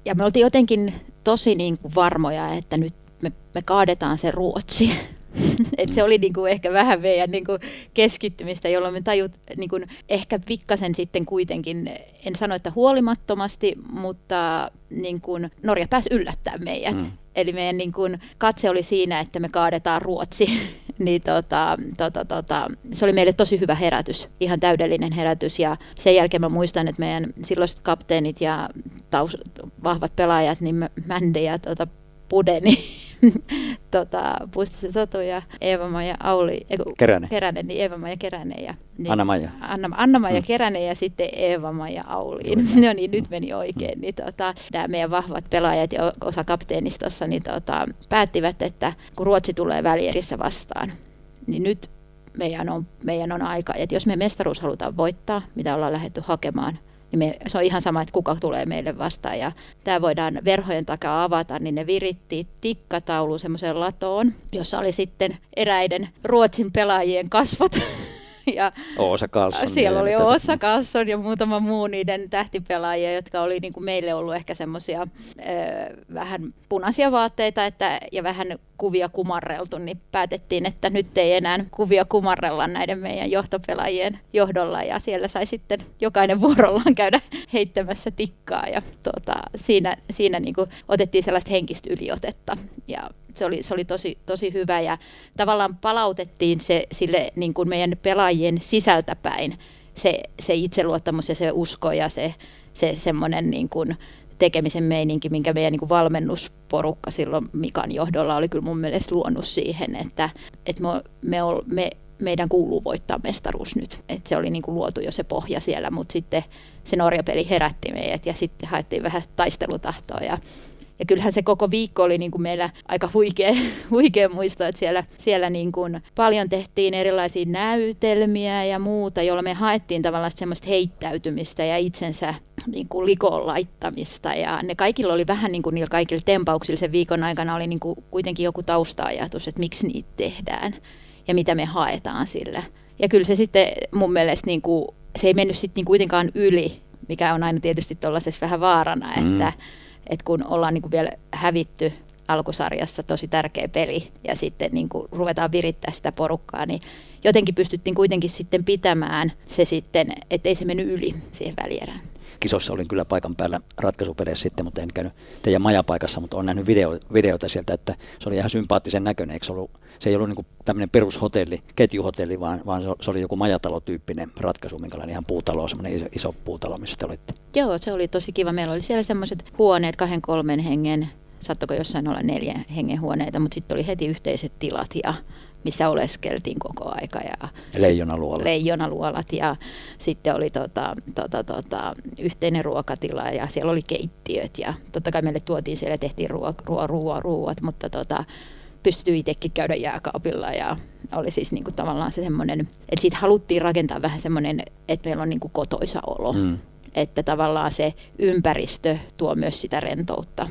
ja me oltiin jotenkin tosi niin kuin varmoja, että nyt me, me kaadetaan se Ruotsi. Et se oli niinku ehkä vähän meidän niinku keskittymistä, jolloin me tajut niinku ehkä pikkasen sitten kuitenkin, en sano, että huolimattomasti, mutta niinku Norja pääsi yllättää meidät. Mm. Eli meidän niinku katse oli siinä, että me kaadetaan Ruotsi. niin tota, tota, tota, se oli meille tosi hyvä herätys, ihan täydellinen herätys. Ja sen jälkeen mä muistan, että meidän silloiset kapteenit ja taus, vahvat pelaajat, niin Mände ja tota, Pude, niin tota, Puistisen Satu ja Eeva-Maja Auli, eiku, Keränen. Keränen, niin Eeva-Maja Keränen ja niin, Anna-Maja. Anna, Anna-Maja mm. Keränen ja sitten Eeva-Maja Auliin. no niin, nyt meni oikein. Mm. Niin, tota, nämä meidän vahvat pelaajat ja osa kapteenistossa niin, tota, päättivät, että kun Ruotsi tulee välierissä vastaan, niin nyt meidän on, meidän on aika, että jos me mestaruus halutaan voittaa, mitä ollaan lähdetty hakemaan, niin me, se on ihan sama, että kuka tulee meille vastaan. Ja tämä voidaan verhojen takaa avata, niin ne viritti tikkataulu semmoiseen latoon, jossa oli sitten eräiden Ruotsin pelaajien kasvot ja Oosa Karlsson. Siellä oli Oosa Karlsson ja muutama muu niiden tähtipelaajia, jotka oli niin kuin meille ollut ehkä semmoisia vähän punaisia vaatteita että, ja vähän kuvia kumarreltu, niin päätettiin, että nyt ei enää kuvia kumarrella näiden meidän johtopelaajien johdolla ja siellä sai sitten jokainen vuorollaan käydä heittämässä tikkaa ja tuota, siinä, siinä niin kuin otettiin sellaista henkistä yliotetta ja se oli, se oli tosi, tosi hyvä ja tavallaan palautettiin se sille niin kuin meidän pelaajien sisältäpäin se, se itseluottamus ja se usko ja se, se semmoinen niin kuin tekemisen meininki, minkä meidän niin kuin valmennusporukka silloin Mikan johdolla oli kyllä mun mielestä luonut siihen, että, että me, me, me, meidän kuuluu voittaa mestaruus nyt. Et se oli niin kuin luotu jo se pohja siellä, mutta sitten se Norja-peli herätti meidät ja sitten haettiin vähän taistelutahtoa ja ja kyllähän se koko viikko oli niin kuin meillä aika huikea, huikea muisto, että siellä, siellä niin kuin paljon tehtiin erilaisia näytelmiä ja muuta, jolla me haettiin tavallaan semmoista heittäytymistä ja itsensä niin kuin likoon laittamista. Ja ne kaikilla oli vähän niin kuin niillä kaikilla tempauksilla sen viikon aikana oli niin kuin kuitenkin joku tausta-ajatus, että miksi niitä tehdään ja mitä me haetaan sillä. Ja kyllä se sitten mun mielestä niin kuin, se ei mennyt sitten niin kuitenkaan yli, mikä on aina tietysti tuollaisessa vähän vaarana, mm. Että kun ollaan niin kuin vielä hävitty alkusarjassa tosi tärkeä peli ja sitten niin kuin ruvetaan virittää sitä porukkaa, niin jotenkin pystyttiin kuitenkin sitten pitämään se sitten, ettei se mennyt yli siihen välierään. Kisossa olin kyllä paikan päällä ratkaisupeleissä sitten, mutta en käynyt teidän majapaikassa, mutta olen nähnyt video, videoita sieltä, että se oli ihan sympaattisen näköinen. Eikö se, ollut, se ei ollut niin tämmöinen perushotelli, ketjuhotelli, vaan, vaan se oli joku majatalotyyppinen ratkaisu, minkälainen ihan puutalo, semmoinen iso, iso puutalo, missä te olitte. Joo, se oli tosi kiva. Meillä oli siellä semmoiset huoneet kahden kolmen hengen, saattoiko jossain olla neljä hengen huoneita, mutta sitten oli heti yhteiset tilat ja missä oleskeltiin koko aika. Ja leijonaluolat. Leijonaluolat ja sitten oli tota, tota, tota, yhteinen ruokatila ja siellä oli keittiöt ja totta kai meille tuotiin siellä tehtiin ruo, ruo, ruo, ruuat, mutta tota, pystyy itsekin käydä jääkaapilla ja oli siis niin kuin tavallaan se semmoinen, että siitä haluttiin rakentaa vähän semmoinen, että meillä on niin kuin kotoisa olo. Mm. Että tavallaan se ympäristö tuo myös sitä rentoutta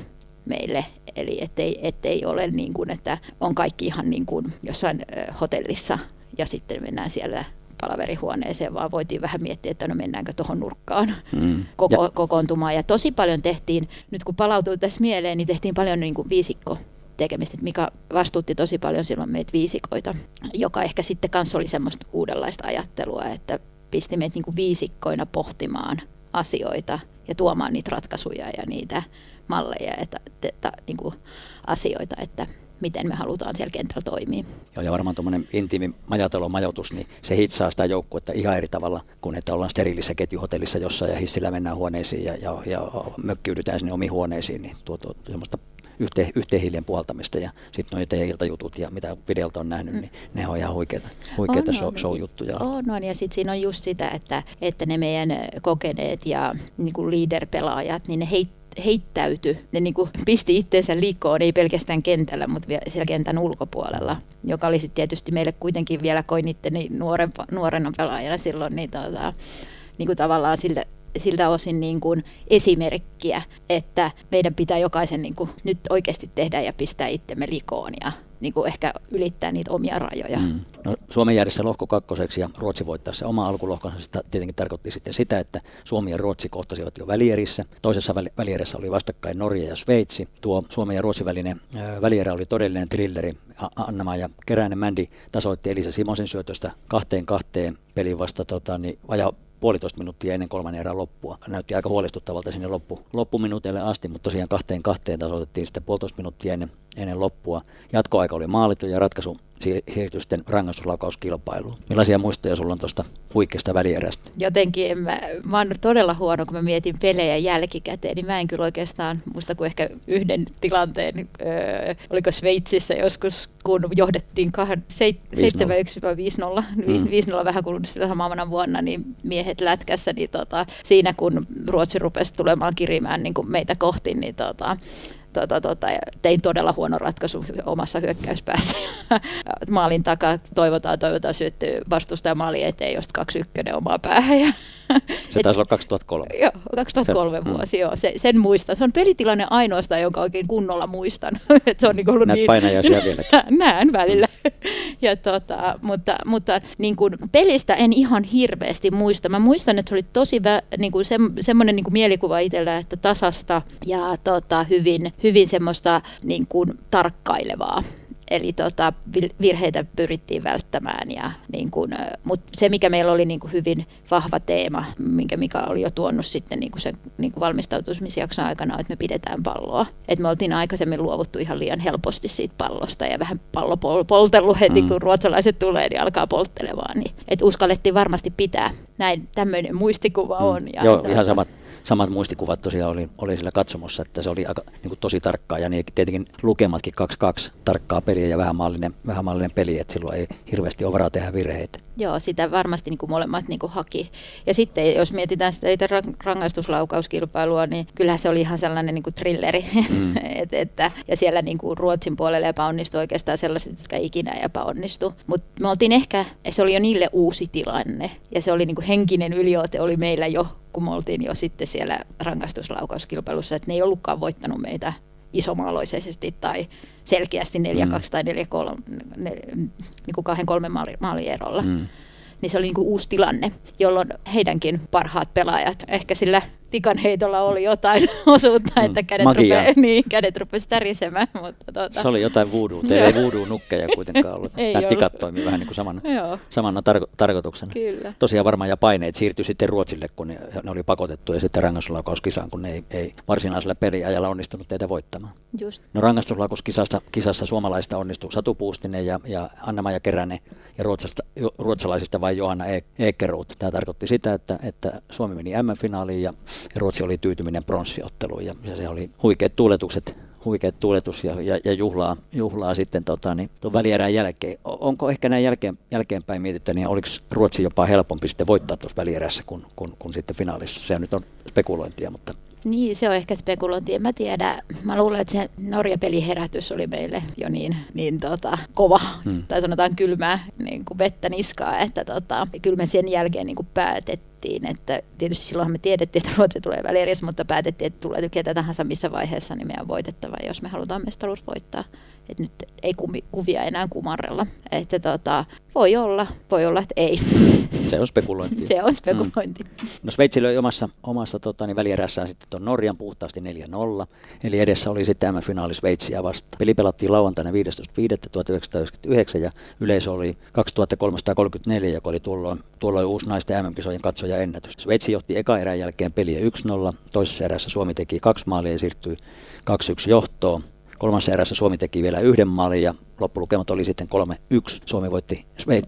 meille. Eli ettei, ettei ole niin kuin, että on kaikki ihan niin kuin jossain hotellissa ja sitten mennään siellä palaverihuoneeseen, vaan voitiin vähän miettiä, että no mennäänkö tuohon nurkkaan mm. koko, ja. kokoontumaan. Ja tosi paljon tehtiin, nyt kun palautuu tässä mieleen, niin tehtiin paljon niin kuin viisikko tekemistä. Mika vastuutti tosi paljon silloin meitä viisikoita, joka ehkä sitten kanssa oli semmoista uudenlaista ajattelua, että pisti meitä niin kuin viisikkoina pohtimaan asioita ja tuomaan niitä ratkaisuja ja niitä malleja ja ta, ta, niin kuin asioita, että miten me halutaan siellä kentällä toimia. Joo, ja varmaan tuommoinen intiimi majatalon majoitus, niin se hitsaa sitä joukkuetta ihan eri tavalla kuin että ollaan steriilissä ketjuhotellissa jossain ja hissillä mennään huoneisiin ja, ja, ja mökkiydytään sinne omiin huoneisiin, niin tuo, tuo semmoista yhteen, yhteen hiilen puhaltamista ja sitten nuo teidän iltajutut ja mitä videolta on nähnyt, mm. niin ne on ihan huikeita, huikeita show, show-juttuja. On, on, ja sitten siinä on just sitä, että, että ne meidän kokeneet ja niin kuin leader-pelaajat, niin ne heit, heittäytyi, ne niin kuin pisti itseensä likoon, ei pelkästään kentällä, mutta siellä kentän ulkopuolella, joka oli sitten tietysti meille kuitenkin vielä koin niin nuoren, nuorena pelaajana silloin, niin, tota, niin kuin tavallaan siltä siltä osin niin kuin esimerkkiä, että meidän pitää jokaisen niin kuin nyt oikeasti tehdä ja pistää itsemme likoon ja niin kuin ehkä ylittää niitä omia rajoja. Mm. No, Suomen jäädessä lohko kakkoseksi ja Ruotsi voittaessa oma alkulohkonsa sitä tietenkin tarkoitti sitten sitä, että Suomi ja Ruotsi kohtasivat jo välierissä. Toisessa välierissä oli vastakkain Norja ja Sveitsi. Tuo Suomen ja Ruotsin välinen välierä oli todellinen trilleri. Annama ja Keräinen Mändi tasoitti Elisa Simosen syötöstä kahteen kahteen pelin vasta tota, niin, vaja puolitoista minuuttia ennen kolmannen erän loppua. Näytti aika huolestuttavalta sinne loppu, loppuminuuteille asti, mutta tosiaan kahteen kahteen tasoitettiin sitten puolitoista minuuttia ennen, ennen loppua. Jatkoaika oli maalittu ja ratkaisu siirtyi sitten rangaistuslaukauskilpailuun. Millaisia muistoja sulla on tuosta huikeasta välierästä? Jotenkin en mä, mä oon todella huono, kun mä mietin pelejä jälkikäteen, niin mä en kyllä oikeastaan muista kuin ehkä yhden tilanteen, öö, oliko Sveitsissä joskus, kun johdettiin 7-1 vai 5-0, mm. 5-0 vähän kulunut samana vuonna, niin miehet lätkässä, niin tota, siinä kun Ruotsi rupesi tulemaan kirimään niin kuin meitä kohti, niin tota, tota, tota, tein todella huono ratkaisu omassa hyökkäyspäässä. Maalin takaa toivotaan, toivotaan syöttyy vastustaja maali eteen, josta kaksi ykkönen omaa päähän. Se taisi olla 2003. Joo, 2003 se, mm. vuosi, mm. joo. Se, sen muistan. Se on pelitilanne ainoastaan, jonka oikein kunnolla muistan. Et se on niin ollut Näet niin... painajaisia vieläkin. Näen välillä. ja tota, mutta mutta niin kuin pelistä en ihan hirveästi muista. Mä muistan, että se oli tosi vä, niin kuin se, semmoinen niin kuin mielikuva itsellä, että tasasta ja tota, hyvin, hyvin semmoista niin kuin tarkkailevaa eli tota, virheitä pyrittiin välttämään. Ja, niin kuin, mutta se, mikä meillä oli niin kuin hyvin vahva teema, minkä Mika oli jo tuonut sitten niin kuin sen niin kuin valmistautumisjakson aikana, että me pidetään palloa. Et me oltiin aikaisemmin luovuttu ihan liian helposti siitä pallosta ja vähän pallo poltellut heti, mm. kun ruotsalaiset tulee, niin alkaa polttelemaan. Niin, et uskallettiin varmasti pitää. Näin tämmöinen muistikuva mm. on. Ja Joo, ihan samat samat muistikuvat tosiaan oli, oli sillä katsomossa, että se oli aika, niin kuin tosi tarkkaa ja niin tietenkin lukematkin 2-2 tarkkaa peliä ja vähän maallinen, vähän maallinen peli, että silloin ei hirveästi ole varaa tehdä virheitä. Joo, sitä varmasti niin kuin molemmat niin kuin haki. Ja sitten jos mietitään sitä itse rangaistuslaukauskilpailua, niin kyllähän se oli ihan sellainen niin kuin trilleri. Mm. Et, että, ja siellä niin kuin Ruotsin puolelle epäonnistui oikeastaan sellaiset, jotka ikinä epäonnistu. Mutta me oltiin ehkä, se oli jo niille uusi tilanne ja se oli niin kuin henkinen yliote oli meillä jo kun me oltiin jo sitten siellä rangaistuslaukauskilpailussa, että ne ei ollutkaan voittanut meitä isomaaloisesti tai selkeästi 4-2 mm. tai 4-3, niin kuin kahden kolmen maali, maalierolla. Mm. Niin se oli niin kuin uusi tilanne, jolloin heidänkin parhaat pelaajat ehkä sillä tikan heitolla oli jotain osuutta, että kädet, rupe, niin, kädet rupesi tärisemään. Mutta tuota. Se oli jotain voodoo. Teillä ei voodoo-nukkeja kuitenkaan ollut. ei Nämä tikat toimii vähän niin kuin samana, samana tar- tarkoituksena. Kyllä. Tosiaan varmaan ja paineet siirtyi sitten Ruotsille, kun ne, ne oli pakotettu ja sitten rangaistuslaukauskisaan, kun ne ei, ei varsinaisella peliajalla onnistunut teitä voittamaan. Just. No rangaistuslaukauskisassa kisassa suomalaista onnistui Satu Puustinen ja, ja Anna-Maja Keränen ja ruotsasta, ruotsalaisista vain Johanna e- Ekeruut. Tämä tarkoitti sitä, että, että Suomi meni M-finaaliin ja ja Ruotsi oli tyytyminen pronssiotteluun ja, ja se oli huikeat tuuletukset huikeat tuuletus ja, ja, ja juhlaa, juhlaa sitten tota, niin, tuon välierän jälkeen. Onko ehkä näin jälkeen, jälkeenpäin mietitty, niin oliko Ruotsi jopa helpompi sitten voittaa tuossa välierässä kuin, kuin, kuin sitten finaalissa? Se nyt on spekulointia, mutta Niin, se on ehkä spekulointi. En mä tiedä. Mä luulen, että se Norja-peliherätys oli meille jo niin, niin tota, kova, hmm. tai sanotaan kylmää niin kuin vettä niskaa, että tota, kyllä me sen jälkeen niin kuin päätettiin, että tietysti silloin me tiedettiin, että Ruotsi tulee välierissä, mutta päätettiin, että tulee ketä tahansa missä vaiheessa, niin meidän on voitettava, jos me halutaan mestaruus voittaa että nyt ei kumi, kuvia enää kumarrella. Että tota, voi olla, voi olla, että ei. Se on spekulointi. Se on spekulointi. Mm. No Sveitsi löi omassa, omassa tota, niin välierässään sitten tuon Norjan puhtaasti 4-0. Eli edessä oli sitten M-finaali Sveitsiä vasta. Peli pelattiin lauantaina 15.5.1999 ja yleisö oli 2334, joka oli tuolloin, tuolloin uusi naisten MM-kisojen katsoja ennätys. Sveitsi johti eka erän jälkeen peliä 1-0. Toisessa erässä Suomi teki kaksi maalia ja siirtyi 2-1 johtoon. Kolmannessa erässä Suomi teki vielä yhden maalin ja loppulukemat oli sitten 3-1. Suomi voitti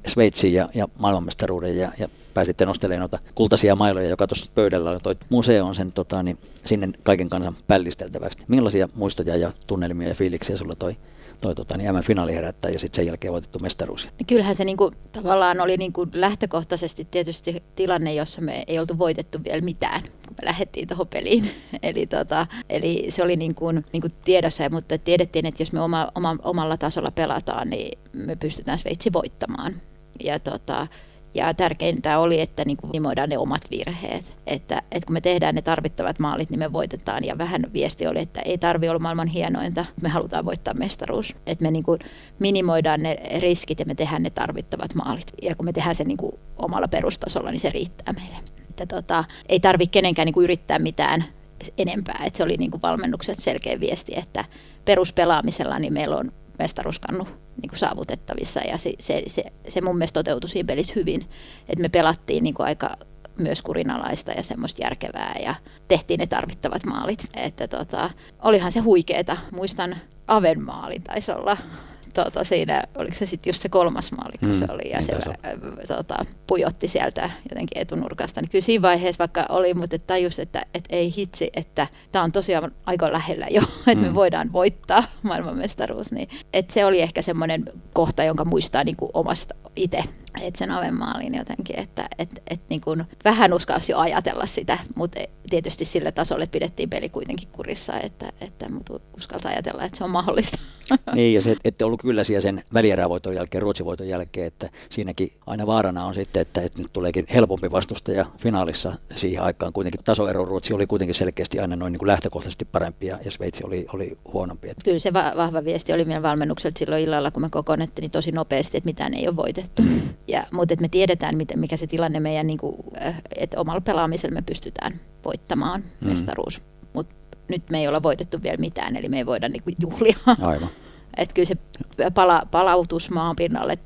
Sveitsin ja, ja maailmanmestaruuden ja, ja pääsi sitten nostelemaan noita kultaisia mailoja, joka tuossa pöydällä on. Toi museo on sen tota, niin, sinne kaiken kansan pällisteltäväksi. Millaisia muistoja ja tunnelmia ja fiiliksiä sulla toi toi tota, niin M-finaali herättää ja sitten sen jälkeen voitettu mestaruus. Kyllähän se niinku, tavallaan oli niinku lähtökohtaisesti tietysti tilanne, jossa me ei oltu voitettu vielä mitään, kun me lähdettiin tuohon peliin. eli, tota, eli se oli niinku, niinku tiedossa, mutta tiedettiin, että jos me oma, oma, omalla tasolla pelataan, niin me pystytään Sveitsi voittamaan. Ja tota, ja tärkeintä oli, että niin kuin minimoidaan ne omat virheet. Että, että kun me tehdään ne tarvittavat maalit, niin me voitetaan. Ja vähän viesti oli, että ei tarvi olla maailman hienointa, me halutaan voittaa mestaruus. Että me niin kuin minimoidaan ne riskit ja me tehdään ne tarvittavat maalit. Ja kun me tehdään sen niin kuin omalla perustasolla, niin se riittää meille. Että tota, ei tarvitse kenenkään niin kuin yrittää mitään enempää. Että se oli niin kuin valmennukset selkeä viesti, että peruspelaamisella niin meillä on mestaruuskannu niin kuin saavutettavissa ja se, se, se, se mun mielestä toteutui siinä pelissä hyvin, että me pelattiin niin kuin aika myös kurinalaista ja semmoista järkevää ja tehtiin ne tarvittavat maalit. Että tota, olihan se huikeeta. Muistan Aven maalin taisi olla tuota, siinä, oliko se sitten just se kolmas maali, kun mm, se oli, ja niin se tuota, pujotti sieltä jotenkin etunurkasta. Niin kyllä siinä vaiheessa vaikka oli, mutta tajus, että, että ei hitsi, että tämä on tosiaan aika lähellä jo, että mm. me voidaan voittaa maailmanmestaruus. Niin, että se oli ehkä semmoinen kohta, jonka muistaa niin kuin omasta itse että sen maalin jotenkin, että et, et niin kuin vähän uskalsi jo ajatella sitä, mutta tietysti sillä tasolla että pidettiin peli kuitenkin kurissa, että, että uskalsi ajatella, että se on mahdollista. Niin, ja se, että ollut kyllä siellä sen välierävoiton jälkeen, ruotsivoiton jälkeen, että siinäkin aina vaarana on sitten, että, että nyt tuleekin helpompi vastustaja finaalissa siihen aikaan. Kuitenkin tasoero Ruotsi oli kuitenkin selkeästi aina noin niin kuin lähtökohtaisesti parempi ja, ja Sveitsi oli, oli huonompi. Kyllä se va- vahva viesti oli meidän valmennukselta silloin illalla, kun me kokoonnettiin niin tosi nopeasti, että mitään ei ole voitettu. Ja, mutta että me tiedetään, miten, mikä se tilanne meidän, niin kuin, äh, että omalla pelaamisella me pystytään voittamaan mm. mestaruus. Mutta nyt me ei olla voitettu vielä mitään, eli me ei voida niin kuin, juhlia. Aivan. Että kyllä se pala, palautus maan pinnalle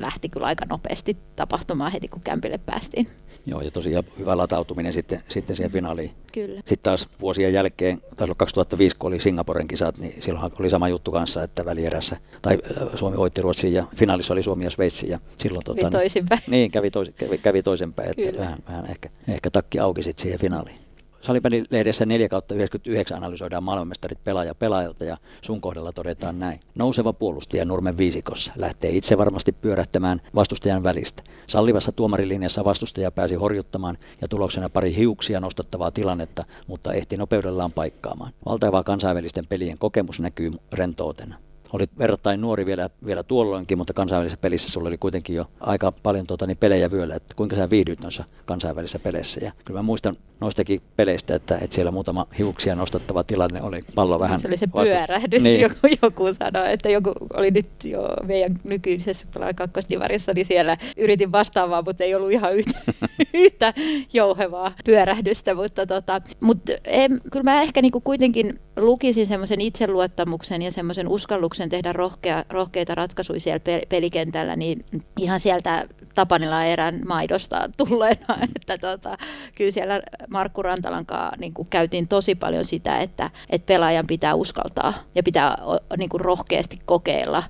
lähti kyllä aika nopeasti tapahtumaan heti, kun kämpille päästiin. Joo, ja tosiaan hyvä latautuminen sitten, sitten siihen finaaliin. Kyllä. Sitten taas vuosien jälkeen, taisi olla 2005, kun oli Singaporen kisat, niin silloin oli sama juttu kanssa, että välierässä, tai Suomi voitti Ruotsin ja finaalissa oli Suomi ja Sveitsi. Ja silloin, tota, kävi toisinpäin. Niin, kävi, tois, kävi, kävi toisinpäin, että vähän, vähän ehkä, ehkä takki auki sitten siihen finaaliin. Salibändilehdessä 4 kautta 99 analysoidaan maailmanmestarit pelaaja pelaajalta ja sun kohdalla todetaan näin. Nouseva puolustaja Nurmen viisikossa lähtee itse varmasti pyörähtämään vastustajan välistä. Sallivassa tuomarilinjassa vastustaja pääsi horjuttamaan ja tuloksena pari hiuksia nostattavaa tilannetta, mutta ehti nopeudellaan paikkaamaan. Valtava kansainvälisten pelien kokemus näkyy rentoutena olit verrattain nuori vielä, vielä tuolloinkin, mutta kansainvälisessä pelissä sulla oli kuitenkin jo aika paljon tuota, niin pelejä vyöllä, että kuinka sä viihdyt noissa kansainvälisissä peleissä. Ja kyllä mä muistan noistakin peleistä, että, että siellä muutama hiuksia nostattava tilanne oli pallo vähän Se oli se pyörähdys, niin. joku, joku sanoi, että joku oli nyt jo meidän nykyisessä kakkosdivarissa, niin siellä yritin vastaavaa, mutta ei ollut ihan yhtä, yhtä jouhevaa pyörähdystä, mutta, tota, mutta en, kyllä mä ehkä niin kuin kuitenkin lukisin semmoisen itseluottamuksen ja semmoisen uskalluksen tehdä rohkea, rohkeita ratkaisuja siellä pelikentällä, niin ihan sieltä Tapanilla erän maidosta tulleena, että tota, kyllä siellä Markku Rantalan kanssa niin kuin käytiin tosi paljon sitä, että, että pelaajan pitää uskaltaa ja pitää niin kuin rohkeasti kokeilla,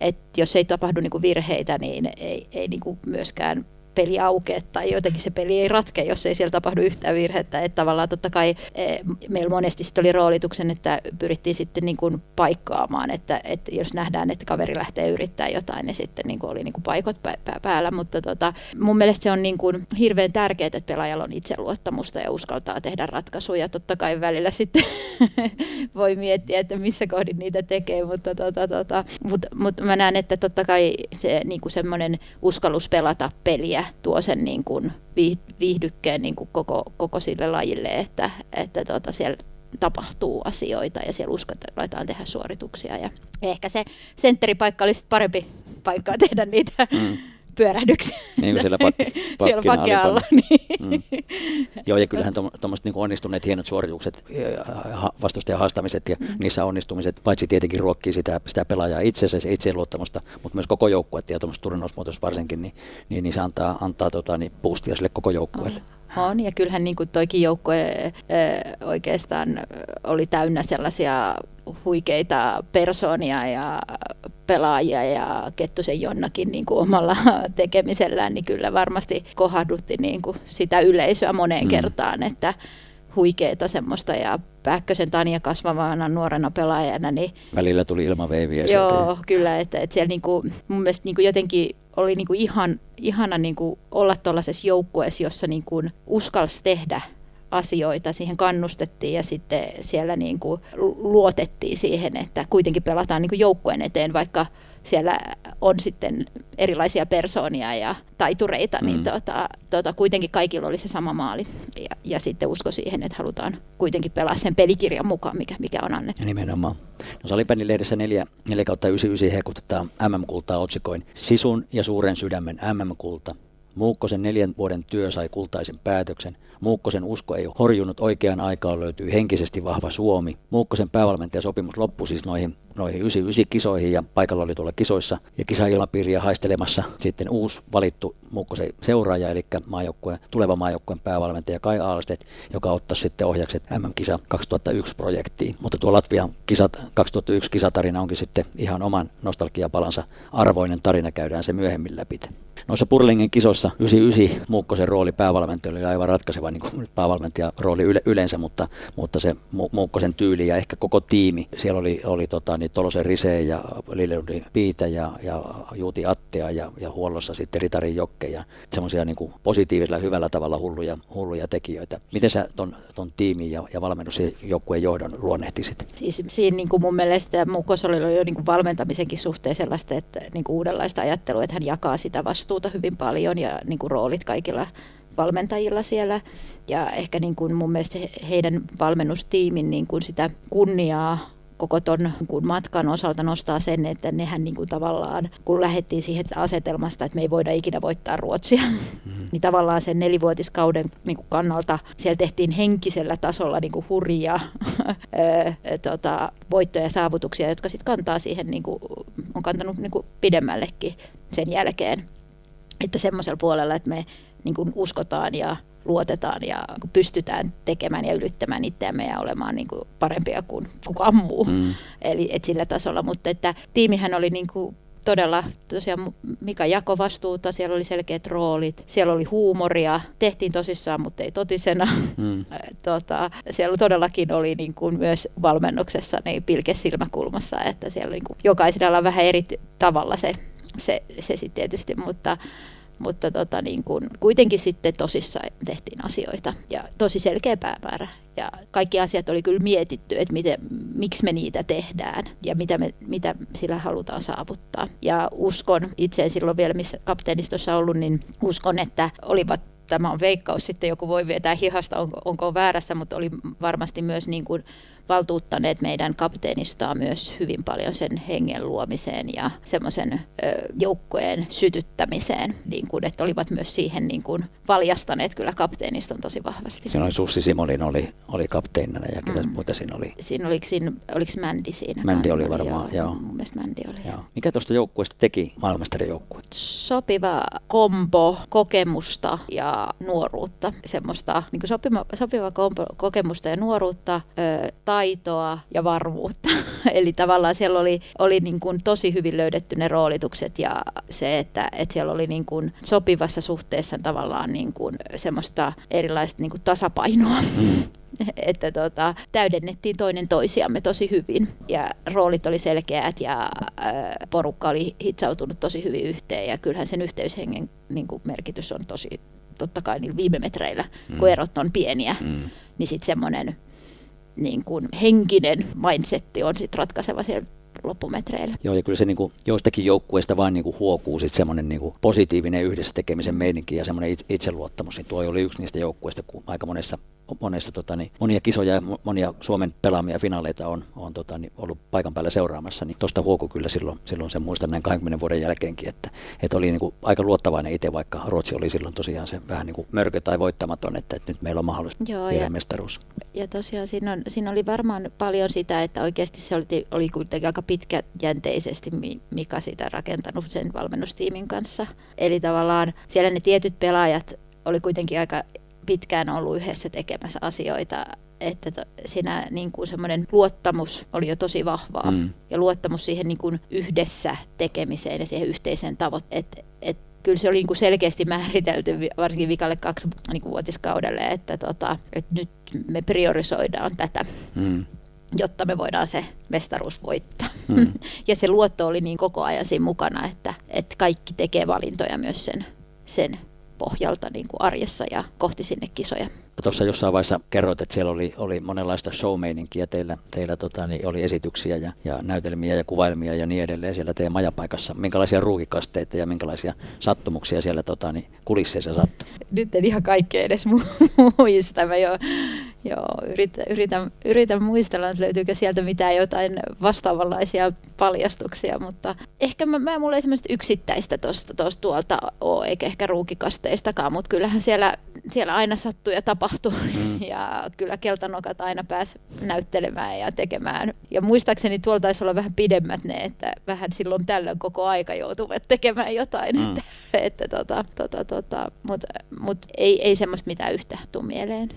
että jos ei tapahdu niin kuin virheitä, niin ei, ei niin kuin myöskään peli aukea tai jotenkin se peli ei ratke, jos ei siellä tapahdu yhtään virhettä. Että tavallaan totta kai e, meillä monesti sitten oli roolituksen, että pyrittiin sitten niin kuin paikkaamaan, että, että jos nähdään, että kaveri lähtee yrittää jotain, niin sitten niin kuin oli niin kuin paikot päällä. Mutta tota, mun mielestä se on niin kuin hirveän tärkeää, että pelaajalla on itseluottamusta ja uskaltaa tehdä ratkaisuja. Totta kai välillä sitten voi miettiä, että missä kohdin niitä tekee, mutta tota, tota, mut, mut mä näen, että totta kai se niin kuin semmoinen uskallus pelata peliä tuo sen niin kuin viihdykkeen niin kuin koko, koko sille lajille, että, että tota, siellä tapahtuu asioita ja siellä uskalletaan tehdä suorituksia. Ja ehkä se sentteripaikka olisi parempi paikka tehdä niitä mm pyörähdyksiä. Niin siellä, pakki, siellä pakki alla. Niin. Mm. Joo, ja kyllähän tuommoiset niin onnistuneet hienot suoritukset, vastustajan haastamiset ja mm. niissä onnistumiset, paitsi tietenkin ruokkii sitä, sitä pelaajaa itsensä, se itseluottamusta, mutta myös koko joukkuetta ja tuommoisessa turnausmuotoisessa varsinkin, niin, niin, niin, se antaa, antaa tota, niin boostia sille koko joukkueelle. On. on, ja kyllähän niin kuin toikin joukkue oikeastaan oli täynnä sellaisia huikeita persoonia ja pelaajia ja Kettusen Jonnakin niin kuin omalla tekemisellään, niin kyllä varmasti kohdutti niin kuin sitä yleisöä moneen mm. kertaan, että huikeeta semmoista ja Pähkösen Tania kasvavana nuorena pelaajana. Niin, Välillä tuli ilmaveiviä. Joo, sieltä. kyllä, että, että siellä niin kuin, mun mielestä niin kuin jotenkin oli niin kuin ihan, ihana niin kuin olla tuollaisessa joukkueessa, jossa niin kuin uskalsi tehdä asioita, siihen kannustettiin ja sitten siellä niin kuin luotettiin siihen, että kuitenkin pelataan niin kuin joukkueen eteen, vaikka siellä on sitten erilaisia persoonia ja taitureita, niin mm. niin tota, tota, kuitenkin kaikilla oli se sama maali. Ja, ja sitten usko siihen, että halutaan kuitenkin pelaa sen pelikirjan mukaan, mikä, mikä on annettu. Ja nimenomaan. No Salibändin lehdessä 4, 4 kautta 99 hekutetaan MM-kultaa otsikoin Sisun ja suuren sydämen MM-kulta. Muukkosen neljän vuoden työ sai kultaisen päätöksen. Muukkosen usko ei horjunut oikeaan aikaan löytyy henkisesti vahva Suomi. Muukkosen päävalmentajasopimus loppui siis noihin, noihin 99 kisoihin ja paikalla oli tuolla kisoissa ja kisailmapiiriä haistelemassa sitten uusi valittu Muukkosen seuraaja eli maajoukkueen, tuleva maajoukkueen päävalmentaja Kai Aalstedt, joka ottaisi sitten ohjakset MM-kisa 2001 projektiin. Mutta tuo Latvian kisat, 2001 kisatarina onkin sitten ihan oman nostalgiapalansa arvoinen tarina, käydään se myöhemmin läpi. Noissa Purlingin kisoissa 99 Muukkosen rooli päävalmentaja oli aivan ratkaiseva niin kuin päävalmentajan rooli yle, yleensä, mutta, mutta se Muukkosen tyyli ja ehkä koko tiimi. Siellä oli, oli tota, niin Tolosen Rise ja Lileludi Piitä ja, ja Juuti Attea ja, ja huollossa sitten Ritari Jokke ja semmoisia niin positiivisella hyvällä tavalla hulluja, hulluja tekijöitä. Miten sä ton, ton tiimin ja, ja valmennusjoukkueen johdon luonnehtisit? Siis siinä niin kuin mun mielestä Muukosoli oli jo niin kuin valmentamisenkin suhteen sellaista, että niin kuin uudenlaista ajattelua, että hän jakaa sitä vastuuta hyvin paljon ja niin kuin roolit kaikilla valmentajilla siellä. Ja ehkä niin kuin mun mielestä heidän valmennustiimin niin kuin sitä kunniaa koko ton kun matkan osalta nostaa sen, että nehän niin kuin tavallaan, kun lähdettiin siihen asetelmasta, että me ei voida ikinä voittaa Ruotsia, mm-hmm. niin tavallaan sen nelivuotiskauden niin kuin kannalta siellä tehtiin henkisellä tasolla niin kuin hurjia tota, voittoja ja saavutuksia, jotka sitten kantaa siihen, niin kuin, on kantanut niin kuin pidemmällekin sen jälkeen. Että semmoisella puolella, että me niin kuin uskotaan ja luotetaan ja pystytään tekemään ja ylittämään itseämme ja olemaan niin kuin parempia kuin kukaan muu. Mm. Eli et sillä tasolla, mutta että tiimihän oli niin kuin todella tosiaan Mika jako vastuuta, siellä oli selkeät roolit, siellä oli huumoria, tehtiin tosissaan, mutta ei totisena. Mm. tota, siellä todellakin oli niin kuin myös valmennuksessa niin pilke silmäkulmassa, että siellä niin kuin jokaisella on vähän eri tavalla se, se, se sitten tietysti, mutta mutta tota, niin kun, kuitenkin sitten tosissaan tehtiin asioita ja tosi selkeä päämäärä. Ja kaikki asiat oli kyllä mietitty, että miten, miksi me niitä tehdään ja mitä, me, mitä sillä halutaan saavuttaa. Ja uskon, itse silloin vielä missä kapteenistossa ollut, niin uskon, että olivat tämä on veikkaus, sitten joku voi vetää hihasta, onko, onko väärässä, mutta oli varmasti myös niin kuin valtuuttaneet meidän kapteenistoa myös hyvin paljon sen hengen luomiseen ja semmoisen joukkojen sytyttämiseen, niin kuin, että olivat myös siihen niin kuin valjastaneet kyllä kapteeniston tosi vahvasti. Siinä oli Sussi Simolin oli, oli kapteenina ja ketä mm. muuta siinä oli? Siinä oliko, siinä, oliko Mändi siinä? Mändi oli varmaan, joo. joo. Mun mielestä Mändi oli. Joo. Mikä tuosta joukkueesta teki maailmanmestarijoukkue? Sopiva kombo kokemusta ja nuoruutta. Semmoista niin sopiva, sopiva kombo kokemusta ja nuoruutta, ö, taitoa ja varmuutta. Eli tavallaan siellä oli, oli niin kuin tosi hyvin löydetty ne roolitukset ja se, että, että siellä oli niin kuin sopivassa suhteessa tavallaan niin kuin semmoista erilaista niin kuin tasapainoa. Mm. että tota, täydennettiin toinen toisiamme tosi hyvin ja roolit oli selkeät ja ää, porukka oli hitsautunut tosi hyvin yhteen ja kyllähän sen yhteyshengen niin kuin merkitys on tosi totta kai niillä viime metreillä, mm. kun erot on pieniä, mm. niin sitten semmoinen niin kuin henkinen mindsetti on sitten ratkaiseva siellä loppumetreillä. Joo, ja kyllä se niin kuin, joistakin joukkueista vain niin kuin huokuu sitten semmoinen niin kuin positiivinen yhdessä tekemisen meininki ja semmoinen itseluottamus, niin tuo oli yksi niistä joukkueista, kun aika monessa monessa, tota, niin, monia kisoja ja monia Suomen pelaamia finaaleita on, on tota, niin, ollut paikan päällä seuraamassa, niin tuosta huoku kyllä silloin, silloin sen muistan näin 20 vuoden jälkeenkin, että, että oli niin kuin, aika luottavainen itse, vaikka Ruotsi oli silloin tosiaan se vähän niin kuin mörkö tai voittamaton, että, että nyt meillä on mahdollisuus Joo, ja, mestaruus. Ja tosiaan siinä, on, siinä oli varmaan paljon sitä, että oikeasti se oli, oli kuitenkin aika pitkäjänteisesti Mika sitä rakentanut sen valmennustiimin kanssa. Eli tavallaan siellä ne tietyt pelaajat oli kuitenkin aika pitkään ollut yhdessä tekemässä asioita, että to, siinä niin kuin semmoinen luottamus oli jo tosi vahvaa mm. ja luottamus siihen niin kuin yhdessä tekemiseen ja siihen yhteiseen tavoitteeseen. Et, kyllä se oli niin kuin selkeästi määritelty varsinkin vikalle kaksi niin kuin vuotiskaudelle, että, tota, että nyt me priorisoidaan tätä. Mm jotta me voidaan se mestaruus voittaa. Mm. ja se luotto oli niin koko ajan siinä mukana, että, että kaikki tekee valintoja myös sen, sen pohjalta niin kuin arjessa ja kohti sinne kisoja. Tuossa jossain vaiheessa kerroit, että siellä oli, oli monenlaista showmeininkiä teillä, teillä tota, niin oli esityksiä ja, ja näytelmiä ja kuvailmia ja niin edelleen siellä teidän majapaikassa. Minkälaisia ruukikasteita ja minkälaisia sattumuksia siellä tota, niin kulisseissa sattui? Nyt en ihan kaikkea edes muista. Mä jo Joo, yritän, yritän, yritän muistella, että löytyykö sieltä mitään jotain vastaavanlaisia paljastuksia, mutta ehkä mä, mä mulla ei semmoista yksittäistä tuosta tuolta ole, eikä ehkä ruukikasteistakaan, mutta kyllähän siellä, siellä aina sattuu ja tapahtuu, mm. ja kyllä keltanokat aina pääs näyttelemään ja tekemään. Ja muistaakseni tuolla taisi olla vähän pidemmät ne, että vähän silloin tällöin koko aika joutuvat tekemään jotain, mm. että, että tota, tota, tota, mutta mut ei, ei semmoista mitään yhtä tuu mieleen.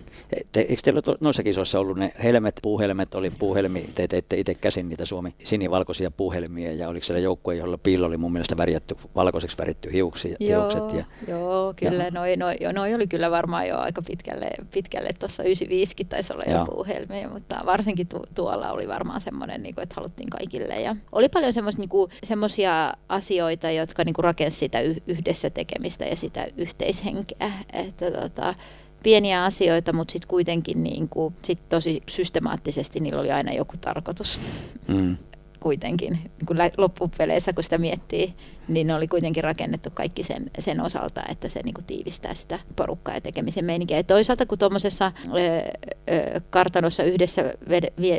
Te, eikö teillä teillä noissa kisoissa ollut ne helmet, puuhelmet, oli puuhelmi, te teitte itse käsin niitä Suomi sinivalkoisia puuhelmiä ja oliko siellä joukkue, jolla piilo oli mun mielestä värjätty, valkoiseksi väritty hiuksia, joo, hiukset. Ja, joo, kyllä, ja, noi, noi, noi, oli kyllä varmaan jo aika pitkälle, pitkälle tuossa 95 taisi olla jo puuhelmiä, mutta varsinkin tu, tuolla oli varmaan semmoinen, niin kuin, että haluttiin kaikille. Ja oli paljon semmoisia niin asioita, jotka niin rakensivat sitä yhdessä tekemistä ja sitä yhteishenkeä, että tota, pieniä asioita, mutta sitten kuitenkin niin kuin, sit tosi systemaattisesti niillä oli aina joku tarkoitus. Mm. kuitenkin, niin kun loppupeleissä kun sitä miettii, niin ne oli kuitenkin rakennettu kaikki sen, sen osalta, että se niin kuin tiivistää sitä porukkaa ja tekemisen meininkiä. Ja toisaalta kun tuommoisessa kartanossa yhdessä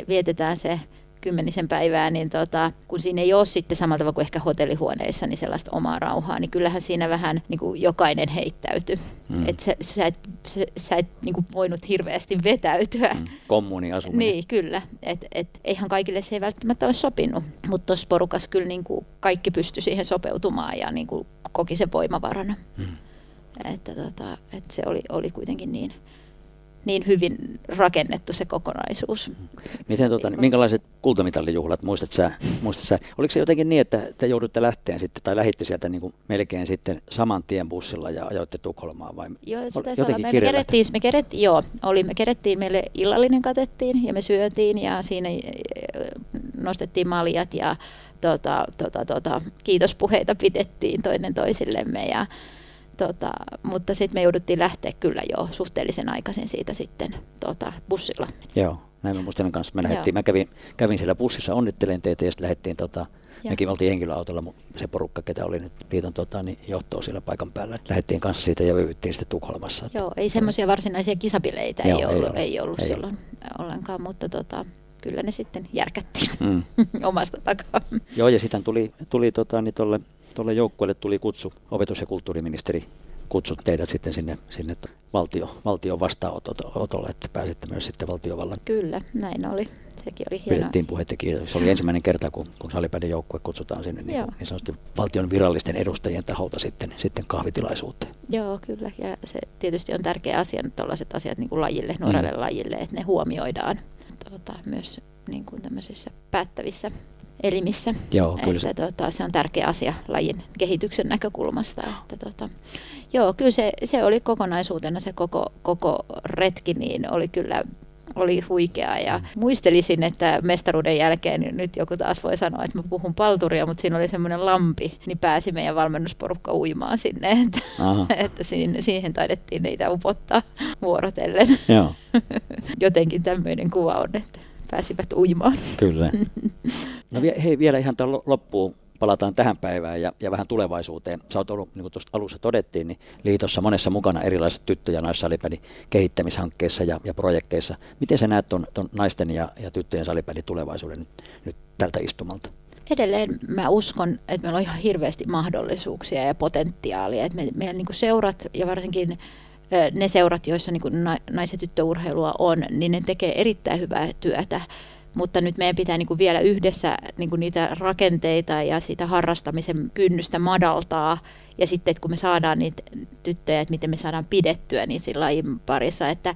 vietetään se kymmenisen päivää, niin tota, kun siinä ei ole sitten samalla tavalla kuin ehkä hotellihuoneissa niin sellaista omaa rauhaa, niin kyllähän siinä vähän niin kuin jokainen heittäytyy. Mm. Että sä, sä et, sä, sä et niin kuin voinut hirveästi vetäytyä. Mm. Kommuniasuminen. Niin, kyllä. Et, et, eihän kaikille se ei välttämättä ole sopinut, mutta tuossa porukassa kyllä niin kuin kaikki pystyi siihen sopeutumaan ja niin kuin koki sen voimavarana. Mm. Että, tota, että se oli, oli kuitenkin niin niin hyvin rakennettu se kokonaisuus. Miten, tota, niin, minkälaiset kultamitalijuhlat muistat sä, muistat sä? Oliko se jotenkin niin, että te joudutte lähteen sitten, tai lähitte sieltä niin kuin melkein sitten saman tien bussilla ja ajoitte Tukholmaan vai? Joo, olla. Me, me, kerettiin, me, kerettiin, joo, oli, me kerettiin, meille illallinen katettiin ja me syötiin ja siinä eh, nostettiin maljat ja tota, tota, tota, kiitospuheita pidettiin toinen toisillemme ja Tota, mutta sitten me jouduttiin lähteä kyllä jo suhteellisen aikaisin siitä sitten tota, bussilla. Joo, näin mä muistelin kanssa. Me lähdettiin, mä kävin, kävin siellä bussissa, onnittelen teitä ja sitten lähdettiin, tota, mekin oltiin henkilöautolla, se porukka, ketä oli nyt liiton tota, niin johtoa siellä paikan päällä. Lähdettiin kanssa siitä ja yvyttiin sitten Tukholmassa. Että, Joo, ei semmoisia varsinaisia kisapileitä Joo, ei, ollut, ei ollut, ei ollut ei silloin ollut. ollenkaan, mutta tota, kyllä ne sitten järkättiin mm. omasta takaa. Joo, ja sitten tuli, tuli tota, niin tolle tuolle joukkueelle tuli kutsu, opetus- ja kulttuuriministeri kutsut teidät sitten sinne, sinne valtio, valtion vastaanotolle, että pääsitte myös sitten valtiovallan. Kyllä, näin oli. Sekin oli hienoa. Pidettiin puhetta Se oli ensimmäinen kerta, kun, kun salipäiden joukkue kutsutaan sinne niin, niin sanotusti valtion virallisten edustajien taholta sitten, sitten kahvitilaisuuteen. Joo, kyllä. Ja se tietysti on tärkeä asia, että tällaiset asiat niin kuin lajille, nuorelle mm. lajille, että ne huomioidaan tota, myös niin kuin tämmöisissä päättävissä elimissä. Joo, kyllä että, tota, se on tärkeä asia lajin kehityksen näkökulmasta. Että, tota, joo, kyllä se, se oli kokonaisuutena se koko, koko retki, niin oli kyllä oli huikea ja muistelisin, että mestaruuden jälkeen niin nyt joku taas voi sanoa, että mä puhun palturia, mutta siinä oli semmoinen lampi, niin pääsi meidän valmennusporukka uimaan sinne, että, että siihen, siihen taidettiin niitä upottaa vuorotellen. Joo. Jotenkin tämmöinen kuva on, että pääsivät uimaan. Kyllä. No hei, vielä ihan loppuun palataan tähän päivään ja, ja vähän tulevaisuuteen. Sä oot ollut, niin kuin tuossa alussa todettiin, niin liitossa monessa mukana erilaisissa tyttö- ja naissalipääni kehittämishankkeissa ja, ja projekteissa. Miten sä näet ton, ton naisten ja, ja tyttöjen salipääni tulevaisuuden nyt, nyt tältä istumalta? Edelleen mä uskon, että meillä on ihan hirveästi mahdollisuuksia ja potentiaalia. Että me, meidän niin seurat ja varsinkin ne seurat, joissa niin nais- ja tyttöurheilua on, niin ne tekee erittäin hyvää työtä mutta nyt meidän pitää niin kuin vielä yhdessä niin kuin niitä rakenteita ja sitä harrastamisen kynnystä madaltaa. Ja sitten, että kun me saadaan niitä tyttöjä, että miten me saadaan pidettyä niin sillä lajin parissa, että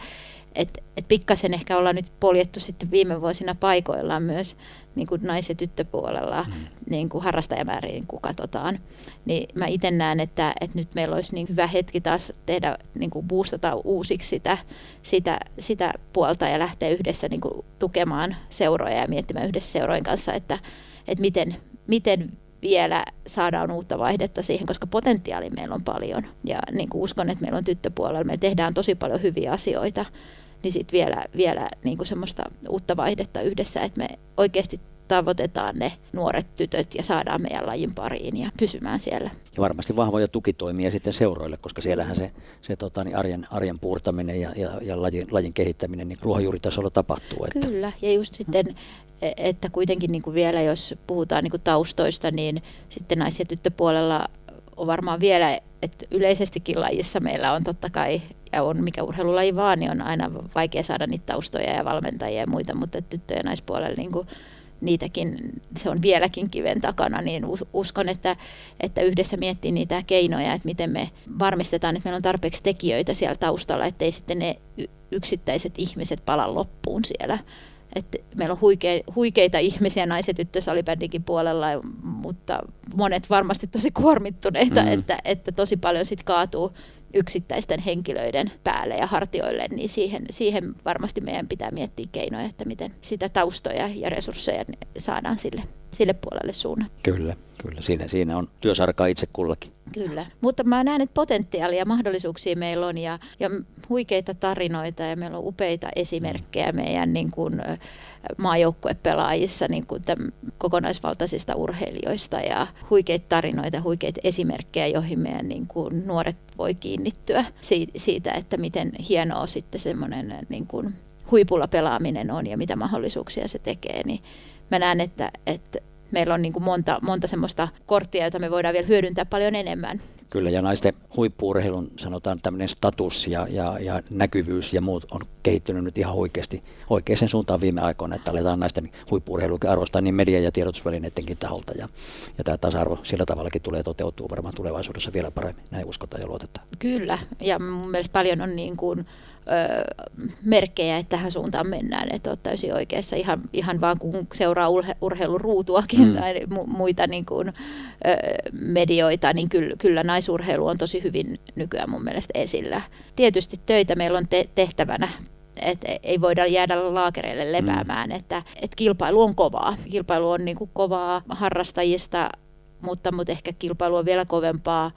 et, et pikkasen ehkä ollaan nyt poljettu sitten viime vuosina paikoillaan myös niin kuin nais- ja tyttöpuolella mm. niin kuin harrastajamääriin, kun katsotaan. Niin mä itse näen, että, että nyt meillä olisi niin hyvä hetki taas tehdä, niin kuin boostata uusiksi sitä, sitä, sitä puolta ja lähteä yhdessä niin kuin tukemaan seuroja ja miettimään yhdessä seurojen kanssa, että, että miten, miten vielä saadaan uutta vaihdetta siihen, koska potentiaali meillä on paljon. Ja niin kuin uskon, että meillä on tyttöpuolella, me tehdään tosi paljon hyviä asioita, niin sitten vielä, vielä niin kuin semmoista uutta vaihdetta yhdessä, että me oikeasti tavoitetaan ne nuoret tytöt ja saadaan meidän lajin pariin ja pysymään siellä. Ja varmasti vahvoja tukitoimia sitten seuroille, koska siellähän se, se tota, niin arjen, arjen puurtaminen ja, ja, ja lajin, lajin kehittäminen niin ruohonjuuritasolla tapahtuu. Että. Kyllä, ja just sitten, e, että kuitenkin niin kuin vielä jos puhutaan niin kuin taustoista, niin sitten nais- ja tyttöpuolella on varmaan vielä, että yleisestikin lajissa meillä on totta kai, ja on mikä urheilulaji vaan, niin on aina vaikea saada niitä taustoja ja valmentajia ja muita, mutta tyttö- ja naispuolella niin kuin niitäkin, se on vieläkin kiven takana, niin uskon, että, että yhdessä miettii niitä keinoja, että miten me varmistetaan, että meillä on tarpeeksi tekijöitä siellä taustalla, ettei sitten ne yksittäiset ihmiset pala loppuun siellä että meillä on huike, huikeita ihmisiä naiset tyttösalibändikin puolella, mutta monet varmasti tosi kuormittuneita, mm. että, että tosi paljon sit kaatuu yksittäisten henkilöiden päälle ja hartioille, niin siihen, siihen varmasti meidän pitää miettiä keinoja, että miten sitä taustoja ja resursseja saadaan sille, sille puolelle suunnata. Kyllä, kyllä. Siinä, siinä on työsarkaa itse kullakin. Kyllä, mutta mä näen, että potentiaalia ja mahdollisuuksia meillä on ja, ja huikeita tarinoita ja meillä on upeita esimerkkejä meidän niin kuin, maajoukkuepelaajissa niin kuin kokonaisvaltaisista urheilijoista ja huikeita tarinoita, huikeita esimerkkejä, joihin meidän niin kuin nuoret voi kiinnittyä siitä, että miten hienoa sitten semmoinen niin kuin huipulla pelaaminen on ja mitä mahdollisuuksia se tekee, niin mä näen, että, että meillä on niin kuin monta, monta semmoista korttia, jota me voidaan vielä hyödyntää paljon enemmän. Kyllä, ja naisten huippuurheilun sanotaan tämmöinen status ja, ja, ja näkyvyys ja muut on kehittynyt nyt ihan oikeasti oikeaan suuntaan viime aikoina, että aletaan naisten huippuurheilukin arvostaa niin media- ja tiedotusvälineidenkin taholta. Ja, ja tämä tasa-arvo sillä tavallakin tulee toteutua varmaan tulevaisuudessa vielä paremmin, näin uskotaan ja luotetaan. Kyllä, ja mun mielestä paljon on niin kuin merkkejä, että tähän suuntaan mennään, että olet täysin oikeassa ihan, ihan vaan kun seuraa urhe, urheiluruutuakin mm. tai mu, muita niin kuin, ö, medioita, niin kyllä, kyllä naisurheilu on tosi hyvin nykyään mun mielestä esillä. Tietysti töitä meillä on te- tehtävänä että ei voida jäädä laakereille lepäämään, mm. että, että kilpailu on kovaa. Kilpailu on niin kuin kovaa harrastajista, mutta, mutta ehkä kilpailu on vielä kovempaa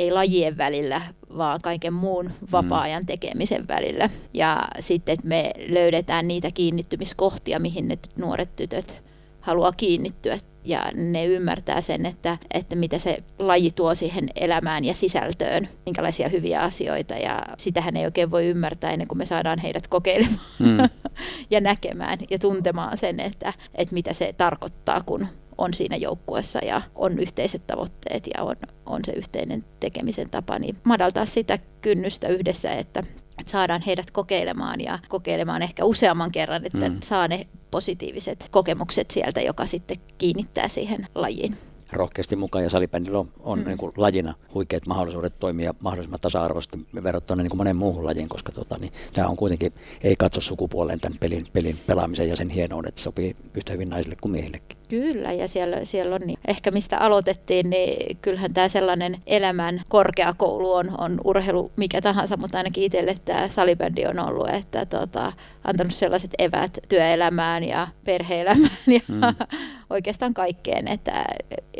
ei lajien välillä, vaan kaiken muun vapaa-ajan tekemisen välillä. Ja sitten, että me löydetään niitä kiinnittymiskohtia, mihin ne nuoret tytöt haluaa kiinnittyä ja ne ymmärtää sen, että, että mitä se laji tuo siihen elämään ja sisältöön, minkälaisia hyviä asioita ja sitähän ei oikein voi ymmärtää ennen kuin me saadaan heidät kokeilemaan mm. ja näkemään ja tuntemaan sen, että, että mitä se tarkoittaa, kun on siinä joukkueessa ja on yhteiset tavoitteet ja on, on se yhteinen tekemisen tapa, niin madaltaa sitä kynnystä yhdessä, että, että saadaan heidät kokeilemaan ja kokeilemaan ehkä useamman kerran, että mm. saa ne positiiviset kokemukset sieltä, joka sitten kiinnittää siihen lajiin. rohkeasti mukaan ja salibändillä on, on mm. niin kuin lajina huikeat mahdollisuudet toimia mahdollisimman tasa-arvoisesti verrattuna niin kuin monen muuhun lajiin, koska tota, niin, tämä on kuitenkin, ei katso sukupuoleen tämän pelin, pelin pelaamisen ja sen hienouden, että sopii yhtä hyvin naisille kuin miehillekin. Kyllä, ja siellä, siellä on niin, ehkä mistä aloitettiin, niin kyllähän tämä sellainen elämän korkeakoulu on, on urheilu mikä tahansa, mutta ainakin itselle tämä salibändi on ollut, että tota, antanut sellaiset evät työelämään ja perheelämään ja mm. oikeastaan kaikkeen, että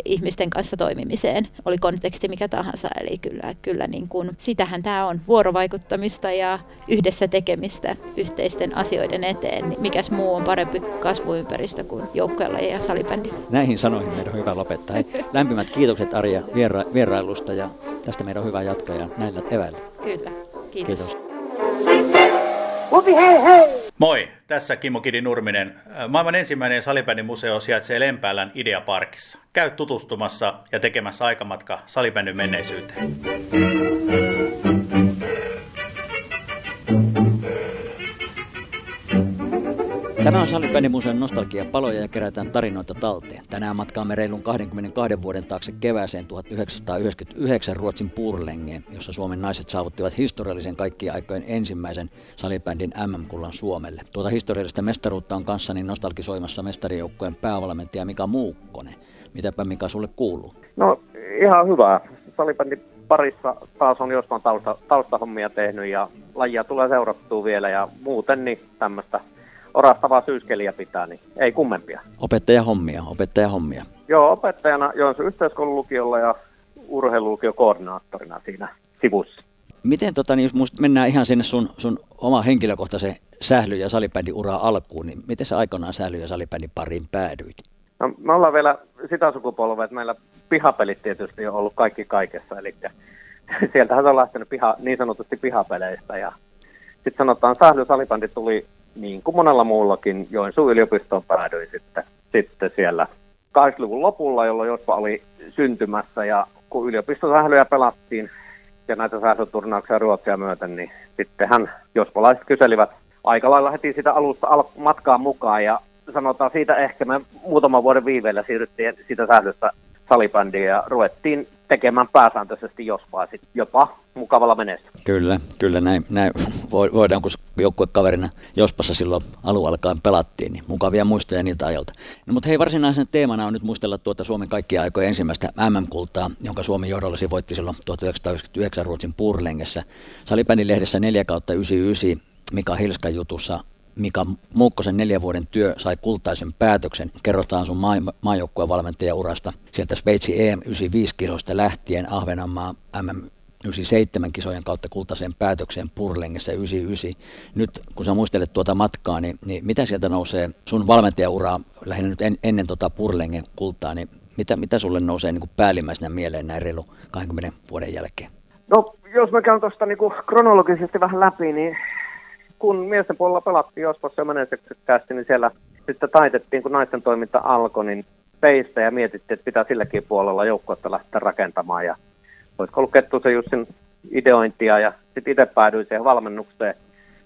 ihmisten kanssa toimimiseen, oli konteksti mikä tahansa. Eli kyllä, kyllä niin kuin, sitähän tämä on, vuorovaikuttamista ja yhdessä tekemistä yhteisten asioiden eteen. Niin mikäs muu on parempi kasvuympäristö kuin joukkueella ja salibändi. Näihin sanoihin meidän on hyvä lopettaa. Hei, lämpimät kiitokset Arja viera- vierailusta ja tästä meidän on hyvä jatkaa ja näillä eväillä. Kyllä, kiitos. kiitos. Upi, hei, hei! Moi, tässä Kimmo Kidi Nurminen. Maailman ensimmäinen museo sijaitsee Lempäälän Ideaparkissa. Käy tutustumassa ja tekemässä aikamatka salibändin menneisyyteen. Tämä on Salibändimuseon nostalgiapaloja ja kerätään tarinoita talteen. Tänään matkaamme reilun 22 vuoden taakse kevääseen 1999 Ruotsin Purlengeen, jossa Suomen naiset saavuttivat historiallisen kaikkien aikojen ensimmäisen salibändin MM-kullan Suomelle. Tuota historiallista mestaruutta on kanssani nostalgisoimassa mestarijoukkojen päävalmentaja Mika Muukkonen. Mitäpä Mika sulle kuuluu? No ihan hyvää. Salibändin parissa taas on jostain tausta, taustahommia tehnyt ja lajia tulee seurattua vielä ja muuten niin tämmöistä orastavaa syyskeliä pitää, niin ei kummempia. Opettajahommia, opettajahommia. Joo, opettajana Joensuun yhteiskoulun lukiolla ja urheilulukiokoordinaattorina siinä sivussa. Miten tota, niin jos mennään ihan sinne sun, sun oma henkilökohtaisen sähly- ja salibändin uraa alkuun, niin miten sä aikanaan sähly- ja salibändin pariin päädyit? No, me ollaan vielä sitä sukupolvea, että meillä pihapelit tietysti on ollut kaikki kaikessa, eli sieltähän se on lähtenyt piha, niin sanotusti pihapeleistä ja sitten sanotaan, sähly salibändi tuli niin kuin monella muullakin Joensuun yliopistoon päädyin sitten, sitten siellä 80-luvun lopulla, jolloin Jospa oli syntymässä. Ja kun yliopistosählyjä pelattiin ja näitä sählyturnauksia Ruotsia myöten, niin sittenhän jospalaiset kyselivät aika lailla heti sitä alusta al- matkaan mukaan. Ja sanotaan siitä ehkä me muutaman vuoden viiveellä siirryttiin siitä sählystä salibändiin ja ruvettiin tekemään pääsääntöisesti jospa jopa mukavalla menestyksellä. Kyllä, kyllä näin, näin voidaan, kun joukkuekaverina Jospassa silloin alun alkaen pelattiin, niin mukavia muistoja niiltä ajalta. No, mutta hei, varsinaisen teemana on nyt muistella tuota Suomen kaikkia aikojen ensimmäistä MM-kultaa, jonka Suomi johdollasi voitti silloin 1999 Ruotsin Purlengessä. Salibändin lehdessä 4 kautta 99 Mika Hilskan jutussa Mika Muukkosen neljän vuoden työ sai kultaisen päätöksen. Kerrotaan sun maa- maajoukkueen valmentajaurasta. Sieltä Sveitsi EM 95 kisoista lähtien Ahvenanmaa MM 97 kisojen kautta kultaiseen päätökseen Purlengessa 99. Nyt kun sä muistelet tuota matkaa, niin, niin mitä sieltä nousee sun valmentajauraa lähinnä nyt en, ennen tuota Purlengen kultaa, niin mitä, mitä sulle nousee niin kuin päällimmäisenä mieleen näin reilu 20 vuoden jälkeen? No, jos mä käyn tuosta niin kronologisesti vähän läpi, niin kun miesten puolella pelattiin joskus ja menestyksekkäästi, niin siellä sitten taitettiin, kun naisten toiminta alkoi, niin peistä ja mietittiin, että pitää silläkin puolella joukkuetta lähteä rakentamaan. Ja olisiko ollut Kettusen Jussin ideointia ja sitten itse päädyin siihen valmennukseen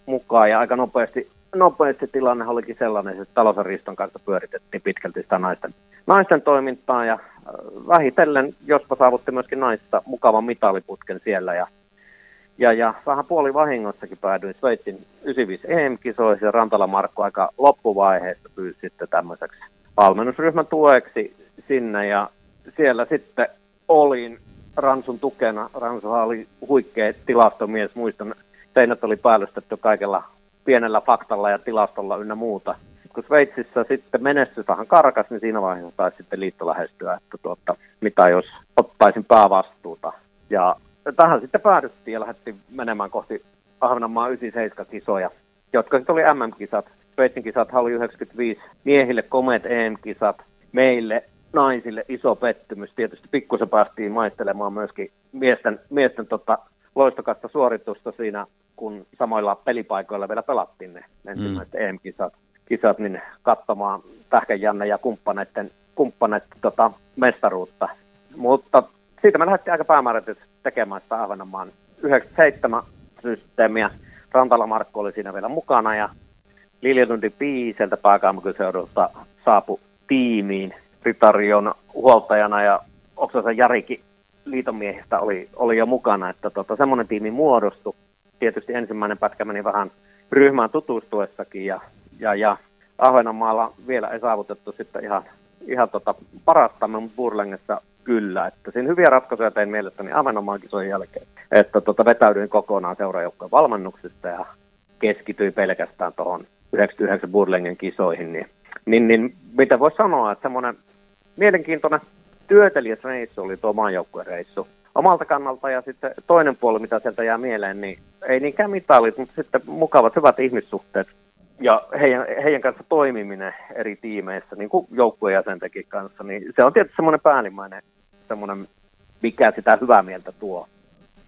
mukaan ja aika nopeasti, nopeasti tilanne olikin sellainen, että talousriston kanssa pyöritettiin pitkälti sitä naisten, naisten toimintaa ja äh, vähitellen jospa saavutti myöskin naista mukavan mitaliputken siellä ja ja, ja vähän puoli vahingossakin päädyin Sveitsin 95 EM-kisoihin ja Rantala Markku aika loppuvaiheessa pyysi sitten tämmöiseksi valmennusryhmän tueksi sinne ja siellä sitten olin Ransun tukena. Ransu oli huikea tilastomies, muistan, seinät oli päällystetty kaikella pienellä faktalla ja tilastolla ynnä muuta. Kun Sveitsissä sitten menestys vähän karkas, niin siinä vaiheessa taisi sitten liitto lähestyä, että tuota, mitä jos ottaisin päävastuuta. Ja tähän sitten päädyttiin ja lähdettiin menemään kohti Ahvenanmaa 97-kisoja, jotka sitten oli MM-kisat. Sveitsin kisat oli 95 miehille komeet EM-kisat, meille naisille iso pettymys. Tietysti pikkusen päästiin maistelemaan myöskin miesten, miesten tota, loistokasta suoritusta siinä, kun samoilla pelipaikoilla vielä pelattiin ne ensimmäiset mm. EM-kisat, kisat, niin katsomaan Tähkän Janne ja kumppaneiden, kumppaneiden tota, mestaruutta. Mutta siitä me lähdettiin aika päämääräisesti tekemään sitä Ahvenanmaan 97 systeemiä. Rantala Markku oli siinä vielä mukana ja Liljelundi Pii sieltä pääkaupunkiseudulta saapui tiimiin Ritarion huoltajana ja Oksasen Jarikin liitonmiehistä oli, oli jo mukana, että tota, semmoinen tiimi muodostui. Tietysti ensimmäinen pätkä meni vähän ryhmään tutustuessakin ja, ja, ja Ahvenanmaalla vielä ei saavutettu sitten ihan, ihan tota parastamme, mutta Burlengessa kyllä. Että siinä hyviä ratkaisuja tein mielestäni Ahvenanmaan kisojen jälkeen. Että tota, vetäydyin kokonaan seuraajoukkojen valmennuksesta ja keskityin pelkästään tuohon 99 Burlengen kisoihin. Niin, niin, niin mitä voisi sanoa, että semmoinen mielenkiintoinen työtelijäs reissu oli tuo maajoukkueen reissu omalta kannalta ja sitten toinen puoli, mitä sieltä jää mieleen, niin ei niinkään mitalit, mutta sitten mukavat hyvät ihmissuhteet ja heidän, heidän kanssa toimiminen eri tiimeissä, niin kuin joukkueen jäsentekin kanssa, niin se on tietysti semmoinen päällimmäinen semmoinen, mikä sitä hyvää mieltä tuo.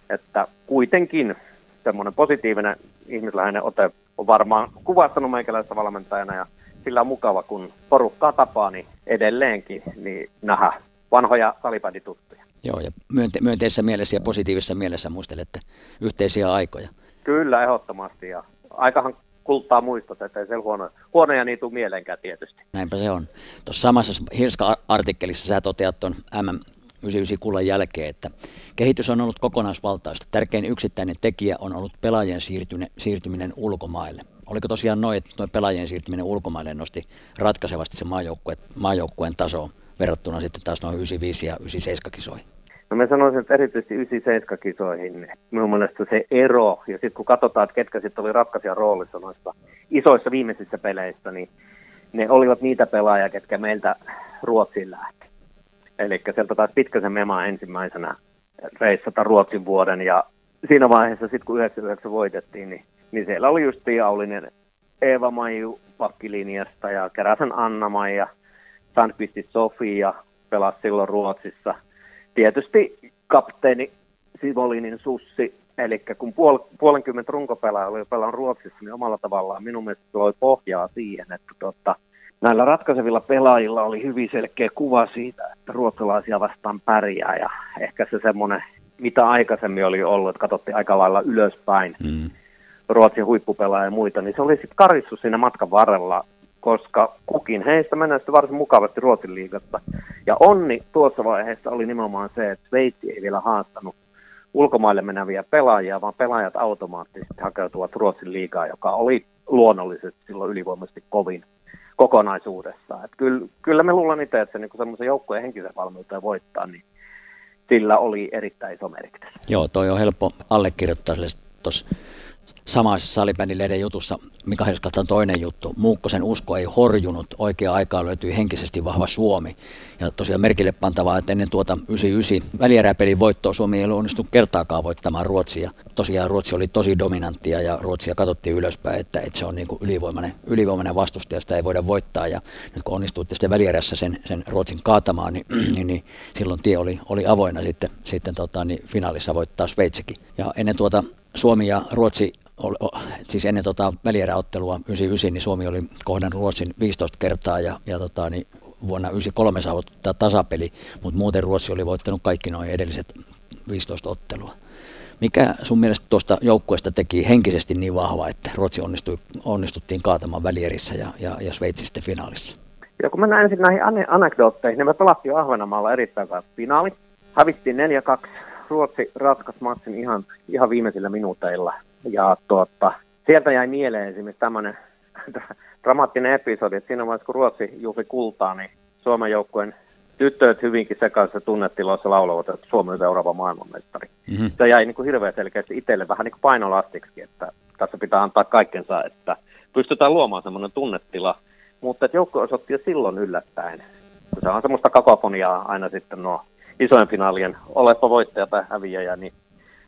Että kuitenkin semmoinen positiivinen ihmisläheinen ote on varmaan kuvastanut meikäläistä valmentajana ja sillä on mukava, kun porukkaa tapaa, niin edelleenkin niin nähdä vanhoja salipädituttuja. Joo, ja myönte- myönteisessä mielessä ja positiivisessa mielessä muistelette yhteisiä aikoja. Kyllä, ehdottomasti. Ja aikahan kultaa muistot, että ei se huono, huonoja niitä tule mieleenkään tietysti. Näinpä se on. Tuossa samassa Hilska-artikkelissa sä toteat tuon MM 99 kullan jälkeen, että kehitys on ollut kokonaisvaltaista. Tärkein yksittäinen tekijä on ollut pelaajien siirtyminen, ulkomaille. Oliko tosiaan noin, että tuo pelaajien siirtyminen ulkomaille nosti ratkaisevasti se maajoukkueen, maajoukkueen taso verrattuna sitten taas noin 95 ja 97 kisoihin? No mä sanoisin, että erityisesti 97 kisoihin minun mielestä se ero, ja sitten kun katsotaan, että ketkä sitten oli ratkaisija roolissa noissa isoissa viimeisissä peleissä, niin ne olivat niitä pelaajia, ketkä meiltä Ruotsiin lähti. Eli sieltä taas Pitkäsen Mema ensimmäisenä reissata Ruotsin vuoden, ja siinä vaiheessa sitten kun 99 voitettiin, niin, niin siellä oli just Aulinen, Eeva Maiju pakkilinjasta ja Keräsen Anna-Maija, Sandqvistin Sofia pelasi silloin Ruotsissa – tietysti kapteeni Sivolinin Sussi, eli kun puol, puolenkymmentä runkopelaa oli pelannut Ruotsissa, niin omalla tavallaan minun mielestä loi pohjaa siihen, että tota, näillä ratkaisevilla pelaajilla oli hyvin selkeä kuva siitä, että ruotsalaisia vastaan pärjää ja ehkä se semmoinen, mitä aikaisemmin oli ollut, että katsottiin aika lailla ylöspäin mm. Ruotsin huippupelaaja ja muita, niin se oli sitten karissu siinä matkan varrella koska kukin heistä menestyi varsin mukavasti Ruotsin liigassa. Ja onni tuossa vaiheessa oli nimenomaan se, että Sveitsi ei vielä haastanut ulkomaille meneviä pelaajia, vaan pelaajat automaattisesti hakeutuvat Ruotsin liigaan, joka oli luonnollisesti silloin ylivoimaisesti kovin kokonaisuudessaan. Kyllä, kyllä me luulen itse, että se niin semmoisen joukkueen henkisen valmiuteen voittaa, niin sillä oli erittäin iso merkitys. Joo, toi on helppo allekirjoittaa tuossa samaisessa salibändilehden jutussa Mika Helskatan toinen juttu. Muukkosen usko ei horjunut. Oikea aikaa löytyi henkisesti vahva Suomi. Ja tosiaan merkille pantavaa, että ennen tuota 99 välieräpelin voittoa Suomi ei ollut onnistunut kertaakaan voittamaan Ruotsia. Tosiaan Ruotsi oli tosi dominanttia ja Ruotsia katsottiin ylöspäin, että, että se on niin kuin ylivoimainen, ylivoimainen vastustaja, sitä ei voida voittaa. Ja nyt kun onnistuitte sitten välierässä sen, sen Ruotsin kaatamaan, niin, niin, niin silloin tie oli, oli avoinna sitten, sitten tota, niin finaalissa voittaa Sveitsikin. Ja ennen tuota Suomi ja Ruotsi siis ennen tota välieräottelua 99, niin Suomi oli kohdannut Ruotsin 15 kertaa ja, ja tota, niin vuonna 93 saavuttaa tasapeli, mutta muuten Ruotsi oli voittanut kaikki noin edelliset 15 ottelua. Mikä sun mielestä tuosta joukkueesta teki henkisesti niin vahva, että Ruotsi onnistui, onnistuttiin kaatamaan välierissä ja, ja, ja Sveitsi sitten finaalissa? Ja kun mennään ensin näihin anekdootteihin, niin me pelattiin Ahvenanmaalla erittäin hyvä finaali. Hävittiin 4-2. Ruotsi ratkaisi matsin ihan, ihan viimeisillä minuuteilla ja tuota, sieltä jäi mieleen esimerkiksi tämmöinen dramaattinen episodi, että siinä vaiheessa kun Ruotsi juhli kultaa, niin Suomen joukkueen tyttöt hyvinkin sekaisessa tunnetiloissa laulavat, että Suomi on seuraava maailmanmestari. Mm-hmm. Se jäi niin kuin hirveän selkeästi itselle vähän niin kuin painolastiksi, että tässä pitää antaa kaikkensa, että pystytään luomaan semmoinen tunnetila. Mutta että joukko osoitti jo silloin yllättäen. Se on semmoista kakofoniaa aina sitten nuo isojen finaalien olepa voittaja tai häviäjä, niin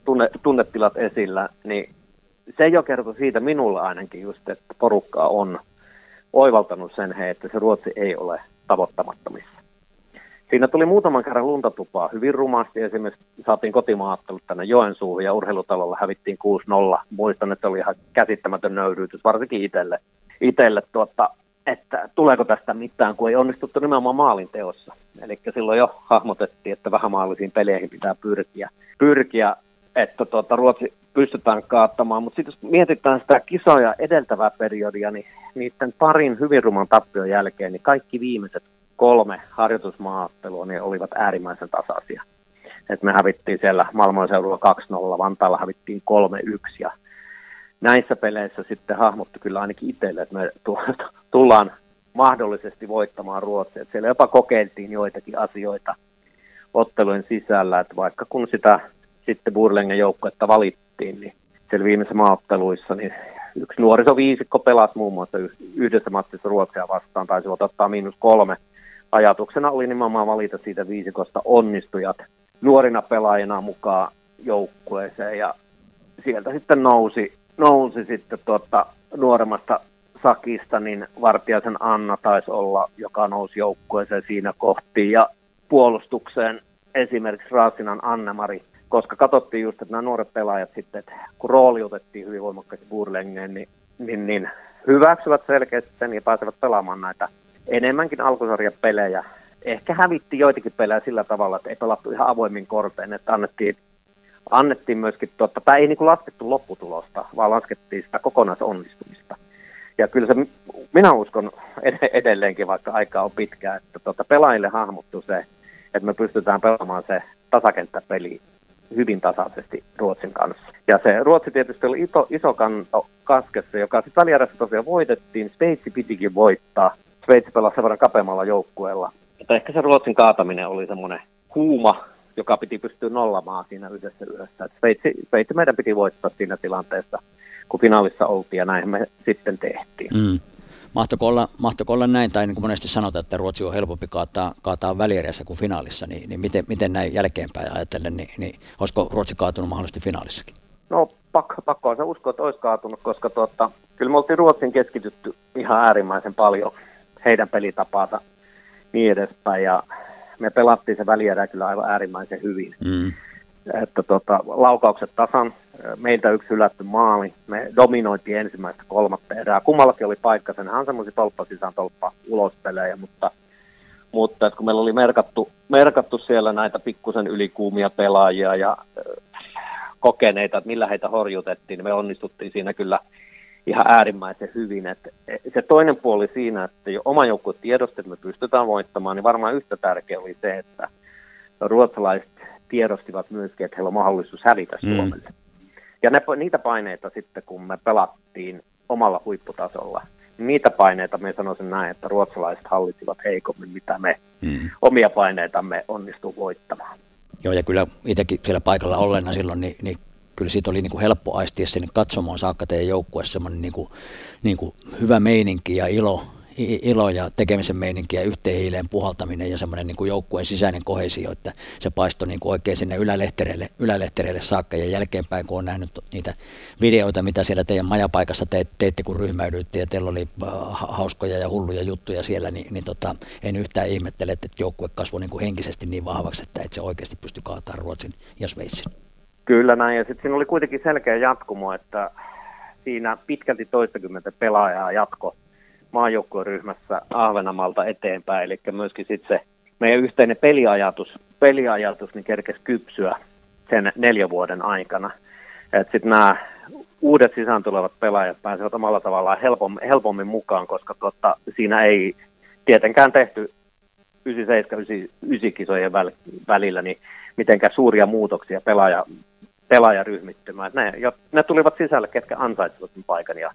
tunne, tunnetilat esillä, niin se jo kertoi siitä minulla ainakin just, että porukka on oivaltanut sen, että se Ruotsi ei ole tavoittamattomissa. Siinä tuli muutaman kerran luntatupaa hyvin rumasti. Esimerkiksi saatiin kotimaattelut tänne Joensuuhun ja urheilutalolla hävittiin 6-0. Muistan, että oli ihan käsittämätön nöyryytys, varsinkin itselle, itselle tuota, että tuleeko tästä mitään, kun ei onnistuttu nimenomaan maalin teossa. Eli silloin jo hahmotettiin, että vähämaallisiin peleihin pitää pyrkiä, pyrkiä että tuota, Ruotsi pystytään kaattamaan. Mutta sitten jos mietitään sitä kisoja edeltävää periodia, niin niiden parin hyvin ruman tappion jälkeen, niin kaikki viimeiset kolme harjoitusmaaottelua, niin olivat äärimmäisen tasaisia. Et me hävittiin siellä maailmanseudulla 2-0, Vantaalla hävittiin 3-1 ja näissä peleissä sitten hahmotti kyllä ainakin itselle, että me tullaan mahdollisesti voittamaan Ruotsia. Siellä jopa kokeiltiin joitakin asioita ottelujen sisällä, että vaikka kun sitä sitten Burlengen joukkuetta valittiin, niin siellä viimeisessä maaotteluissa, niin yksi nuorisoviisikko pelasi muun muassa yhdessä matsissa Ruotsia vastaan, taisi ottaa miinus kolme. Ajatuksena oli nimenomaan valita siitä viisikosta onnistujat nuorina pelaajina mukaan joukkueeseen ja sieltä sitten nousi, nousi sitten tuota, nuoremmasta Sakista, niin Vartiaisen Anna taisi olla, joka nousi joukkueeseen siinä kohti ja puolustukseen esimerkiksi Raasinan Annemari koska katsottiin just, että nämä nuoret pelaajat sitten, että kun rooli otettiin hyvin voimakkaasti Burlengeen, niin, niin, niin hyväksyvät selkeästi sen ja pääsevät pelaamaan näitä enemmänkin alkusarjapelejä. Ehkä hävitti joitakin pelejä sillä tavalla, että ei pelattu ihan avoimin kortein, että annettiin, annettiin myöskin, tuota, tai ei niin kuin laskettu lopputulosta, vaan laskettiin sitä kokonaisonnistumista. Ja kyllä se, minä uskon edelleenkin, vaikka aikaa on pitkään, että tuota, pelaajille hahmottuu se, että me pystytään pelaamaan se tasakenttäpeli hyvin tasaisesti Ruotsin kanssa. Ja se Ruotsi tietysti oli iso, iso kanto kaskessa, joka sitten välierässä tosiaan voitettiin. Sveitsi pitikin voittaa. Sveitsi pelasi sen verran kapeammalla joukkueella. Mutta ehkä se Ruotsin kaataminen oli semmoinen kuuma, joka piti pystyä nollamaan siinä yhdessä yhdessä. Et Sveitsi, Sveitsi meidän piti voittaa siinä tilanteessa, kun finaalissa oltiin ja näin me sitten tehtiin. Mm. Mahtoiko olla, mahtoiko olla näin, tai niin kuin monesti sanotaan, että Ruotsi on helpompi kaataa, kaataa välierässä kuin finaalissa, niin, niin miten, miten näin jälkeenpäin ajatellen, niin, niin olisiko Ruotsi kaatunut mahdollisesti finaalissakin? No pakko, pakko se uskoa, että olisi kaatunut, koska tuota, kyllä me oltiin Ruotsin keskitytty ihan äärimmäisen paljon heidän pelitapaata niin edespäin, ja me pelattiin se välierä kyllä aivan äärimmäisen hyvin. Mm. Että tuota, laukaukset tasan, meiltä yksi hylätty maali. Me dominoitiin ensimmäistä kolmatta erää. Kummallakin oli paikka, senhän on semmoisia tolppa sisään tolppa ulospelejä, mutta, mutta että kun meillä oli merkattu, merkattu siellä näitä pikkusen ylikuumia pelaajia ja kokeneita, että millä heitä horjutettiin, niin me onnistuttiin siinä kyllä ihan äärimmäisen hyvin. Että e, se toinen puoli siinä, että jo oma joukkue tiedosti, että me pystytään voittamaan, niin varmaan yhtä tärkeä oli se, että ruotsalaiset tiedostivat myöskin, että heillä on mahdollisuus hävitä mm. Ja ne, niitä paineita sitten, kun me pelattiin omalla huipputasolla, niin niitä paineita me sanoisin näin, että ruotsalaiset hallitsivat heikommin, mitä me mm. omia paineitamme onnistuu voittamaan. Joo, ja kyllä itsekin siellä paikalla olleena silloin, niin, niin kyllä siitä oli niin kuin helppo aistia sinne katsomaan saakka teidän joukkueessa semmoinen niin kuin, niin kuin hyvä meininki ja ilo, ilo ja tekemisen meininki ja yhteen hiileen puhaltaminen ja semmoinen niin kuin joukkueen sisäinen kohesio, että se paistoi niin kuin oikein sinne ylälehtereille, ylälehtereille saakka ja jälkeenpäin, kun on nähnyt niitä videoita, mitä siellä teidän majapaikassa te, teitte, kun ryhmäydyitte ja teillä oli äh, hauskoja ja hulluja juttuja siellä, niin, niin tota, en yhtään ihmettele, että joukkue kasvoi niin kuin henkisesti niin vahvaksi, että, että se oikeasti pystyi kaatamaan Ruotsin ja Sveitsin. Kyllä näin, ja sitten siinä oli kuitenkin selkeä jatkumo, että siinä pitkälti toistakymmentä pelaajaa jatko maajoukkueryhmässä Ahvenamalta eteenpäin, eli myöskin sitten se meidän yhteinen peliajatus, peliajatus niin kerkesi kypsyä sen neljän vuoden aikana. Sitten nämä uudet sisään tulevat pelaajat pääsevät omalla tavallaan helpommin, helpommin mukaan, koska totta, siinä ei tietenkään tehty 97-99 kisojen välillä niin mitenkään suuria muutoksia pelaaja, pelaajaryhmittymään. Ne, ne tulivat sisälle, ketkä ansaitsivat sen paikan ja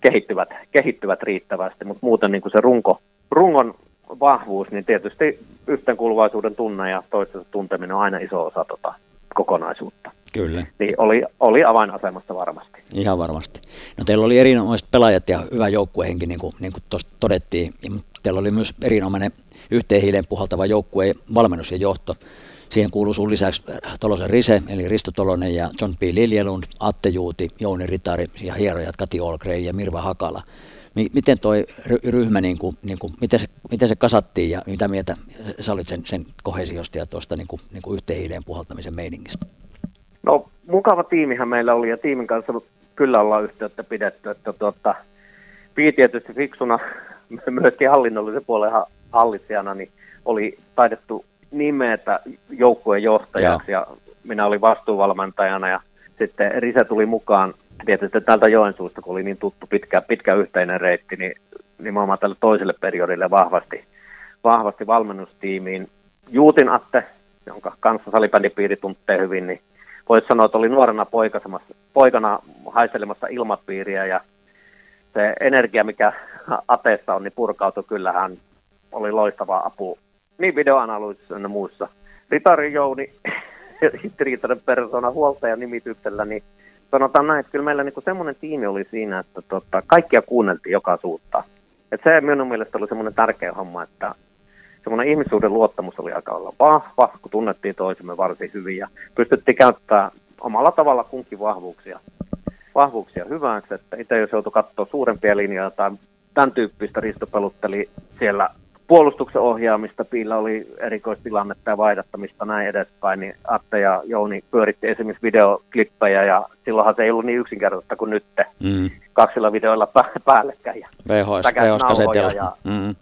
kehittyvät, kehittyvät riittävästi, mutta muuten niin kuin se runko, rungon vahvuus, niin tietysti yhteenkuuluvaisuuden tunne ja toistensa tunteminen on aina iso osa tota kokonaisuutta. Kyllä. Niin oli, oli avainasemassa varmasti. Ihan varmasti. No teillä oli erinomaiset pelaajat ja hyvä joukkuehenki, niin kuin, niin kuin tuossa todettiin. Teillä oli myös erinomainen yhteen hiileen puhaltava joukkue, valmennus ja johto. Siihen kuuluu sun lisäksi Tolosen Rise, eli Risto Tolonen ja John P. Liljelund, Atte Juuti, Jouni Ritari ja hierojat Kati Olgreen ja Mirva Hakala. Miten toi ryhmä, niin kuin, niin kuin, miten, se, miten se kasattiin ja mitä mieltä sä olit sen, sen kohesiosta ja tuosta niin kuin, niin kuin yhteen hiileen puhaltamisen meiningistä? No mukava tiimihän meillä oli ja tiimin kanssa kyllä ollaan yhteyttä pidetty. Että tuota, Pii tietysti fiksuna myöskin hallinnollisen puolen hallitsijana, niin oli taidettu nimetä joukkueen johtajaksi ja. ja minä olin vastuuvalmentajana ja sitten Rise tuli mukaan tietysti täältä Joensuusta, kun oli niin tuttu pitkä, pitkä yhteinen reitti, niin nimenomaan tälle toiselle periodille vahvasti, vahvasti valmennustiimiin. Juutin Atte, jonka kanssa salibändipiiri tuntee hyvin, niin voisi sanoa, että oli nuorena poikana haiselemassa ilmapiiriä ja se energia, mikä Ateessa on, niin purkautui kyllähän oli loistava apu niin videoanalyysissa ja muussa. Ritari Jouni, ristiriitainen persona huoltajan nimityksellä, niin sanotaan näin, että kyllä meillä niin semmoinen tiimi oli siinä, että tota, kaikkia kuunneltiin joka suutta. Et se minun mielestä oli semmoinen tärkeä homma, että semmoinen ihmissuuden luottamus oli aika olla vahva, kun tunnettiin toisemme varsin hyvin ja pystyttiin käyttämään omalla tavalla kunkin vahvuuksia, vahvuuksia hyväksi. Että itse jos joutui katsoa suurempia linjoja tai tämän tyyppistä ristopelutteli siellä puolustuksen ohjaamista, Piillä oli erikoistilannetta ja vaihdattamista näin edespäin, niin Atte ja Jouni pyöritti esimerkiksi videoklippejä ja silloinhan se ei ollut niin yksinkertaista kuin nyt mm. kaksilla videoilla pä- päällekkäin. VHS, VHS ja, mm.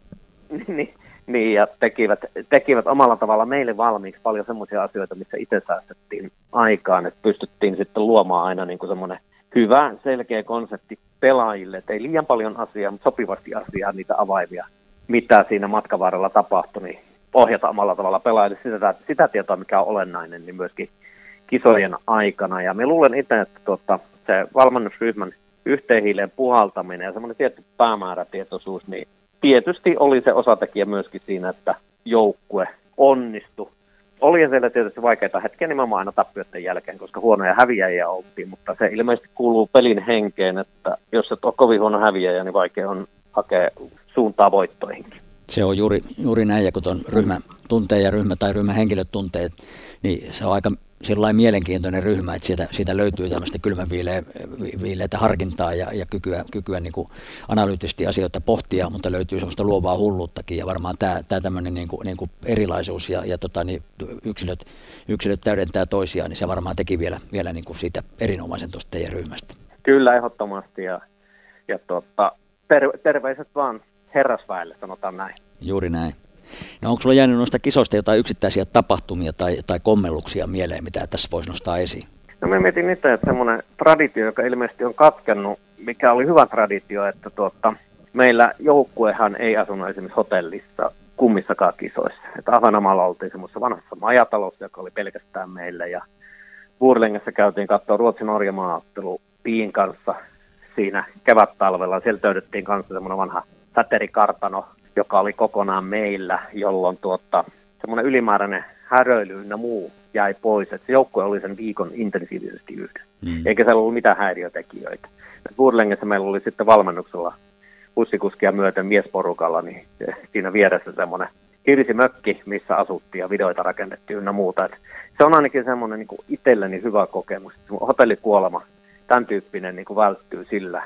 niin, niin, ja tekivät, tekivät omalla tavalla meille valmiiksi paljon semmoisia asioita, missä itse säästettiin aikaan, että pystyttiin sitten luomaan aina niin kuin semmoinen hyvä, selkeä konsepti pelaajille, että ei liian paljon asiaa, mutta sopivasti asiaa, niitä avaimia mitä siinä matkan varrella tapahtui, niin ohjata omalla tavalla pelaajille sitä, sitä tietoa, mikä on olennainen, niin myöskin kisojen aikana. Ja me luulen itse, että tuota, se valmennusryhmän yhteenhiileen puhaltaminen ja semmoinen tietty päämäärätietoisuus, niin tietysti oli se osatekijä myöskin siinä, että joukkue onnistui. Oli siellä tietysti vaikeita hetkiä nimenomaan aina tappioiden jälkeen, koska huonoja häviäjiä oltiin, mutta se ilmeisesti kuuluu pelin henkeen, että jos et ole kovin huono häviäjä, niin vaikea on hakea suuntaa voittoihinkin. Se on juuri, juuri näin, ja kun tuon ryhmä tuntee ja ryhmä tai ryhmän henkilöt tuntee, niin se on aika sellainen mielenkiintoinen ryhmä, että siitä, siitä löytyy tämmöistä kylmänviileitä harkintaa ja, ja kykyä, kykyä niin kuin analyyttisesti asioita pohtia, mutta löytyy semmoista luovaa hulluuttakin ja varmaan tämä, tämä tämmöinen niin kuin, niin kuin erilaisuus ja, ja tota, niin yksilöt, yksilöt täydentää toisiaan, niin se varmaan teki vielä, vielä niin kuin siitä erinomaisen tuosta teidän ryhmästä. Kyllä, ehdottomasti ja, ja tuota, ter, terveiset vaan herrasväelle, sanotaan näin. Juuri näin. No onko sulla jäänyt noista kisoista jotain yksittäisiä tapahtumia tai, tai kommelluksia mieleen, mitä tässä voisi nostaa esiin? No mä mietin itse, että semmoinen traditio, joka ilmeisesti on katkennut, mikä oli hyvä traditio, että tuota, meillä joukkuehan ei asunut esimerkiksi hotellissa kummissakaan kisoissa. Että Ahanamalla oltiin semmoisessa vanhassa majatalossa, joka oli pelkästään meillä ja Burlingassa käytiin katsoa Ruotsin-Norja maaottelu Piin kanssa siinä kevät-talvella. Siellä löydettiin kanssa semmoinen vanha säterikartano, joka oli kokonaan meillä, jolloin tuota, semmoinen ylimääräinen häröily ja muu jäi pois. että se joukkue oli sen viikon intensiivisesti yhdessä, mm. eikä siellä ollut mitään häiriötekijöitä. Burlengessa meillä oli sitten valmennuksella bussikuskia myöten miesporukalla, niin siinä vieressä semmoinen hirsimökki, missä asuttiin ja videoita rakennettiin ynnä muuta. Et se on ainakin semmoinen niin itselleni hyvä kokemus. Hotellikuolema, tämän tyyppinen niin kuin välttyy sillä,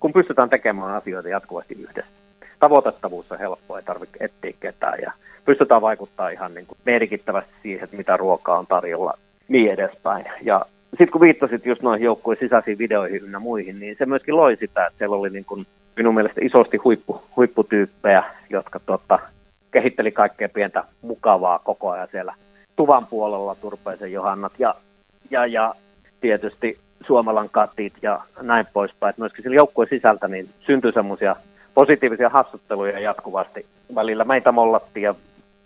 kun pystytään tekemään asioita jatkuvasti yhdessä tavoitettavuus on helppoa, ei tarvitse etsiä ketään ja pystytään vaikuttaa ihan niin kuin merkittävästi siihen, että mitä ruokaa on tarjolla niin edespäin. Ja sitten kun viittasit just noihin joukkueen sisäisiin videoihin ja muihin, niin se myöskin loi sitä, että siellä oli niin kuin minun mielestä isosti huippu, huipputyyppejä, jotka tota, kehitteli kaikkea pientä mukavaa koko ajan siellä tuvan puolella, Turpeisen Johannat ja, ja, ja tietysti Suomalan katit ja näin poispäin. Että myöskin sillä joukkueen sisältä niin syntyi semmoisia positiivisia hassutteluja jatkuvasti. Välillä meitä mollattiin ja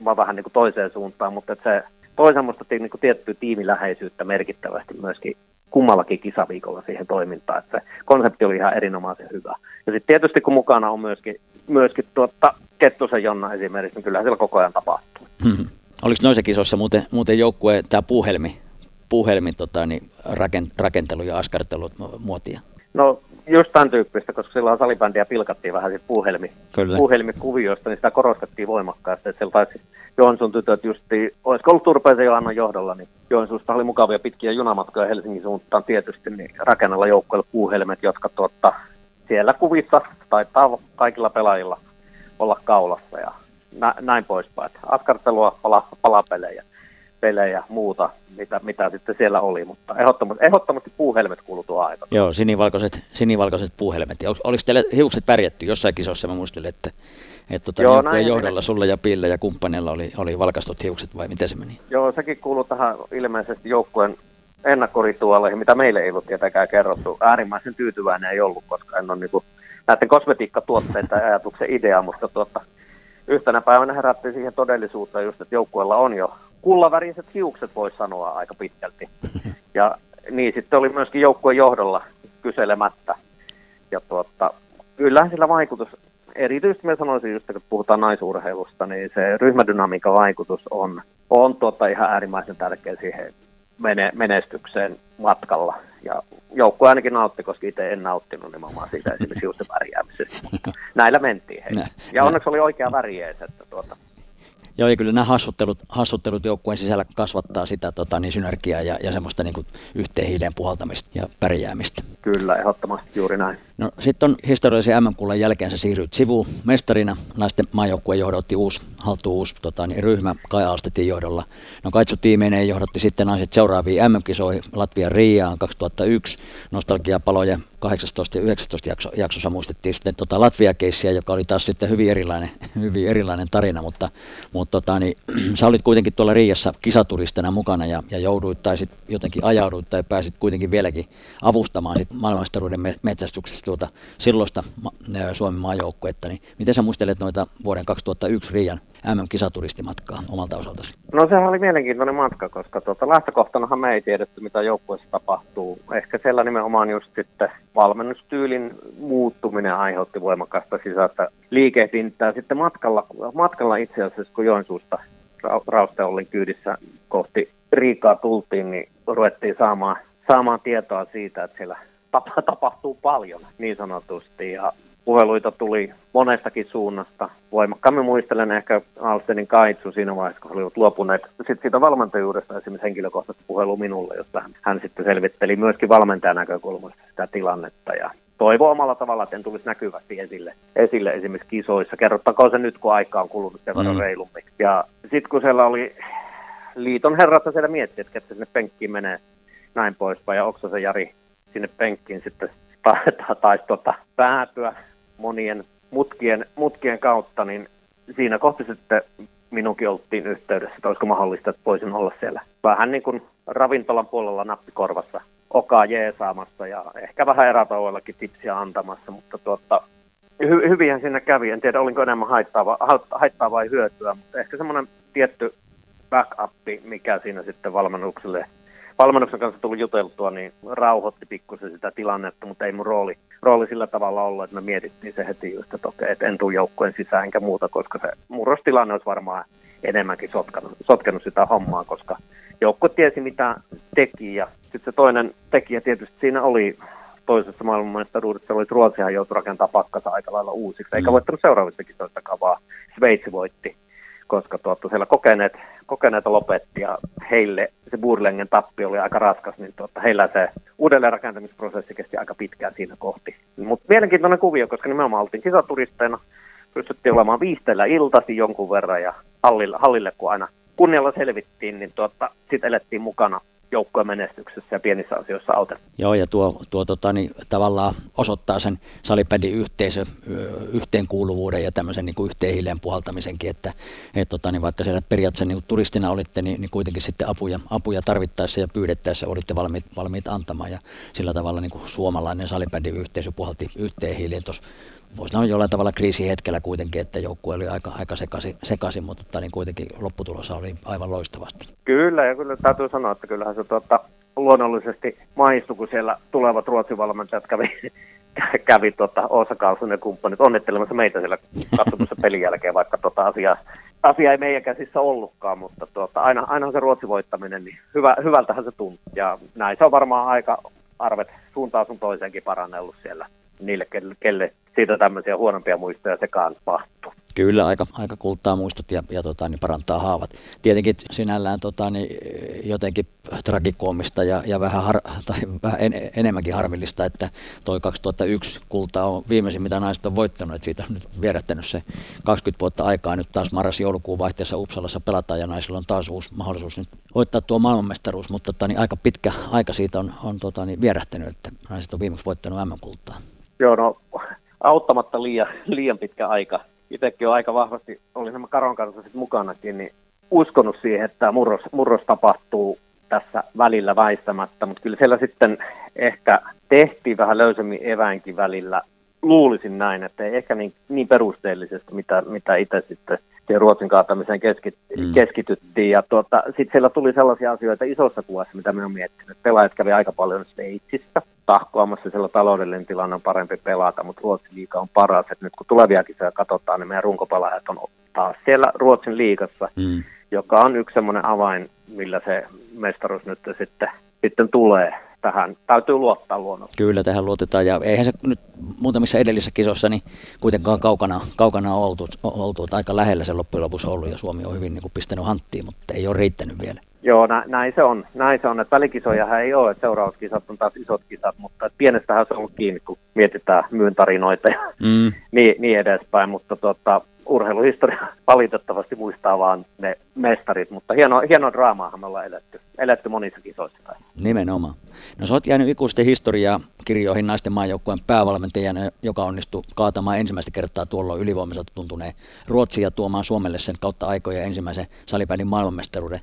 vaan vähän niin kuin toiseen suuntaan, mutta että se toi semmoista niin kuin tiettyä tiimiläheisyyttä merkittävästi myöskin kummallakin kisaviikolla siihen toimintaan, että se konsepti oli ihan erinomaisen hyvä. Ja sitten tietysti kun mukana on myöskin, myöskin tuotta Kettusen Jonna esimerkiksi, niin kyllähän siellä koko ajan tapahtuu. Hmm. Oliko noissa kisoissa muuten, muuten joukkue, tämä puuhelmi, puuhelmi tota, niin rakentelu ja askartelu muotia? No just tämän tyyppistä, koska silloin salibändiä pilkattiin vähän siitä puuhelmi, puuhelmikuviosta, niin sitä korostettiin voimakkaasti, että siellä taisi Joensuun tytöt justi, olisiko ollut Turpeisen Johannan johdolla, niin Joensuusta oli mukavia pitkiä junamatkoja Helsingin suuntaan tietysti, niin rakennella joukkoilla puuhelmet, jotka tuotta, siellä kuvissa taitaa kaikilla pelaajilla olla kaulassa ja nä, näin poispäin. Askartelua, pala, palapelejä pelejä muuta, mitä, mitä sitten siellä oli, mutta ehdottomasti, ehdottomasti puuhelmet kuuluu tuo aika. Joo, sinivalkoiset, sinivalkoiset puuhelmet. Ol, oliko teille hiukset värjätty jossain kisossa? Mä muistelin, että, että tuota, Joo, näin, johdolla sulla ja Pille ja kumppanilla oli, oli valkastut hiukset vai miten se meni? Joo, sekin kuuluu tähän ilmeisesti joukkueen ennakkorituaaleihin, mitä meille ei ollut tietenkään kerrottu. Äärimmäisen tyytyväinen ei ollut, koska en ole niin kuin, näiden kosmetiikkatuotteiden ajatuksen idea, mutta tuota, yhtenä päivänä herättiin siihen todellisuuteen just, että joukkueella on jo kullaväriset hiukset, voisi sanoa aika pitkälti. Ja niin sitten oli myöskin joukkueen johdolla kyselemättä. Ja tuota, kyllähän sillä vaikutus, erityisesti mä sanoisin just, kun puhutaan naisurheilusta, niin se ryhmädynamiikan vaikutus on, on tuota ihan äärimmäisen tärkeä siihen menestykseen matkalla. Ja joukkue ainakin nautti, koska itse en nauttinut nimenomaan siitä esimerkiksi just värjäämisestä. Näillä mentiin hei. Ja onneksi oli oikea väri että tuota, Joo, ja kyllä nämä hassuttelut, hassuttelut joukkueen sisällä kasvattaa sitä tota, niin synergiaa ja, ja semmoista niin yhteen hiileen puhaltamista ja pärjäämistä. Kyllä, ehdottomasti juuri näin. No sitten on historiallisen MM-kullan jälkeen se siirryt sivuun mestarina. Naisten maajoukkueen johdotti uusi, haltuun uusi tota, niin ryhmä Kai Alstetin johdolla. No Kaitsu-tiimeineen johdotti sitten naiset seuraaviin MM-kisoihin Latvian Riaan 2001. Nostalgiapaloja 18 ja 19 jakso, jaksossa muistettiin sitten tota Latvia-keissiä, joka oli taas sitten hyvin erilainen, hyvin erilainen tarina, mutta, mutta tota, niin, sä olit kuitenkin tuolla Riiassa kisaturistena mukana ja, ja jouduit tai sitten jotenkin ajauduit tai pääsit kuitenkin vieläkin avustamaan sit maailmanmestaruuden metsästyksestä tuota silloista Suomen maajoukkuetta, niin miten sä muistelet noita vuoden 2001 Riian MM-kisaturistimatkaa omalta osaltasi? No sehän oli mielenkiintoinen matka, koska tuota, lähtökohtanahan me ei tiedetty, mitä joukkueessa tapahtuu. Ehkä siellä nimenomaan just sitten valmennustyylin muuttuminen aiheutti voimakasta sisäistä liikehdintää. Sitten matkalla, matkalla itse asiassa, kun Joensuusta Rausteollin kyydissä kohti Riikaa tultiin, niin ruvettiin saamaan, saamaan tietoa siitä, että siellä tapahtuu paljon niin sanotusti. Ja puheluita tuli monestakin suunnasta. Voimakkaammin muistelen ehkä Alstenin Kaitsu siinä vaiheessa, kun olivat luopuneet sitten siitä valmentajuudesta esimerkiksi henkilökohtaista puhelu minulle, josta hän sitten selvitteli myöskin valmentajan näkökulmasta sitä tilannetta ja toivo omalla tavalla, että en tulisi näkyvästi esille, esille esimerkiksi kisoissa. Kerrottakoon se nyt, kun aika on kulunut sen verran mm. reilumpi. Ja sitten kun siellä oli liiton herrasta siellä mietti, että sinne penkkiin menee näin poispäin, ja Oksasen Jari sinne penkkiin sitten taisi tota, päätyä monien mutkien, mutkien kautta, niin siinä kohti sitten minunkin oltiin yhteydessä, että olisiko mahdollista, että voisin olla siellä vähän niin kuin ravintolan puolella nappikorvassa okaa jeesaamassa ja ehkä vähän erätauollakin tipsiä antamassa, mutta tuota, hy- hyvinhän siinä kävi. En tiedä, olinko enemmän haittaa, vai, haittaa vai hyötyä, mutta ehkä semmoinen tietty backup, mikä siinä sitten valmennukselle valmennuksen kanssa tuli juteltua, niin rauhoitti pikkusen sitä tilannetta, mutta ei mun rooli, rooli sillä tavalla ollut, että me mietittiin se heti just, että okei, että en tule joukkueen sisään enkä muuta, koska se murrostilanne olisi varmaan enemmänkin sotkenut, sotkenut sitä hommaa, koska joukkue tiesi mitä teki ja sitten se toinen tekijä tietysti siinä oli toisessa maailmanmestaruudessa oli, että Ruotsihan joutui rakentamaan pakkansa aika lailla uusiksi, eikä mm. voittanut seuraavistakin toistakaan, vaan Sveitsi voitti koska tuota, siellä kokeneet, kokeneita lopetti ja heille. Se Burlengen tappi oli aika raskas, niin tuota, heillä se uudelleenrakentamisprosessi kesti aika pitkään siinä kohti. Mutta mielenkiintoinen kuvio, koska nimenomaan oltiin kisaturisteina, pystyttiin olemaan viisteellä iltasi jonkun verran ja hallille, hallille kun aina kunnialla selvittiin, niin tuota, sitten elettiin mukana joukkojen menestyksessä ja pienissä asioissa autettu. Joo, ja tuo, tuo tota, niin, tavallaan osoittaa sen salipädin yhteisö, yhteenkuuluvuuden ja tämmöisen niin yhteenhiileen puhaltamisenkin, että et, tota, niin vaikka siellä periaatteessa niin turistina olitte, niin, niin kuitenkin sitten apuja, apuja tarvittaessa ja pyydettäessä olitte valmiit, valmiit antamaan, ja sillä tavalla niin kuin suomalainen salibändin yhteisö puhalti yhteenhiileen tuossa voisi sanoa jollain tavalla kriisihetkellä kuitenkin, että joukkue oli aika, aika sekaisin, sekaisin, mutta tota, niin kuitenkin lopputulos oli aivan loistavasti. Kyllä, ja kyllä täytyy sanoa, että kyllähän se tuota, luonnollisesti maistui, kun siellä tulevat ruotsin valmentajat kävi, kävi Oosa Carlson ja kumppanit onnittelemassa meitä siellä katsomussa pelin jälkeen, vaikka tota asia, asia ei meidän käsissä ollutkaan, mutta tuota, aina, aina se ruotsi voittaminen, niin hyvä, hyvältähän se tuntuu. Ja näin se on varmaan aika arvet suuntaan sun toiseenkin parannellut siellä niille, kelle, kelle siitä tämmöisiä huonompia muistoja sekaan mahtuu. Kyllä, aika, aika kultaa muistot ja, ja tota, niin parantaa haavat. Tietenkin sinällään tota, niin, jotenkin tragikoomista ja, ja vähän, har, tai vähän en, enemmänkin harmillista, että toi 2001 kulta on viimeisin, mitä naiset on voittanut, että siitä on nyt vierättänyt se 20 vuotta aikaa. Nyt taas marras-joulukuun vaihteessa Uppsalassa pelataan ja naisilla on taas uusi mahdollisuus nyt voittaa tuo maailmanmestaruus, mutta tota, niin aika pitkä aika siitä on, on tota, niin vierähtänyt, että naiset on viimeksi voittanut M-kultaa. Joo, no auttamatta liian, liian pitkä aika. Itsekin on aika vahvasti, olin nämä Karon kanssa sitten mukanakin, niin uskonut siihen, että murros, murros tapahtuu tässä välillä väistämättä, mutta kyllä siellä sitten ehkä tehtiin vähän löysemmin eväinkin välillä luulisin näin, että ei ehkä niin, niin perusteellisesti, mitä, mitä itse sitten Ruotsin kaatamiseen keskit, mm. keskityttiin. Ja tuota, sitten siellä tuli sellaisia asioita isossa kuvassa, mitä me on miettinyt. Pelaajat kävi aika paljon Sveitsissä tahkoamassa, siellä taloudellinen tilanne on parempi pelata, mutta Ruotsin liiga on paras. Et nyt kun tulevia kisoja katsotaan, niin meidän runkopelaajat on taas siellä Ruotsin liigassa, mm. joka on yksi semmoinen avain, millä se mestaruus nyt sitten, sitten tulee tähän täytyy luottaa luonnollisesti. Kyllä, tähän luotetaan ja eihän se nyt muutamissa edellisissä kisoissa niin kuitenkaan kaukana, kaukana oltu, oltu, että aika lähellä se loppujen lopuksi ollut ja Suomi on hyvin niin kuin pistänyt hanttiin, mutta ei ole riittänyt vielä. Joo, nä, näin se on. Näin se on, että välikisoja ei ole, että seuraavat kisat on taas isot kisat, mutta pienestähän se on ollut kiinni, kun mietitään myyntarinoita ja mm. niin, niin edespäin, mutta tuota, urheiluhistoria valitettavasti muistaa vaan ne mestarit, mutta hieno, hieno draamaahan me ollaan eletty, eletty monissa kisoissa. Nimenomaan. No sä oot jäänyt ikuisten historiaa kirjoihin naisten maajoukkueen päävalmentajana, joka onnistui kaatamaan ensimmäistä kertaa tuolloin ylivoimaiselta tuntuneen Ruotsia tuomaan Suomelle sen kautta aikoja ensimmäisen salibändin maailmanmestaruuden.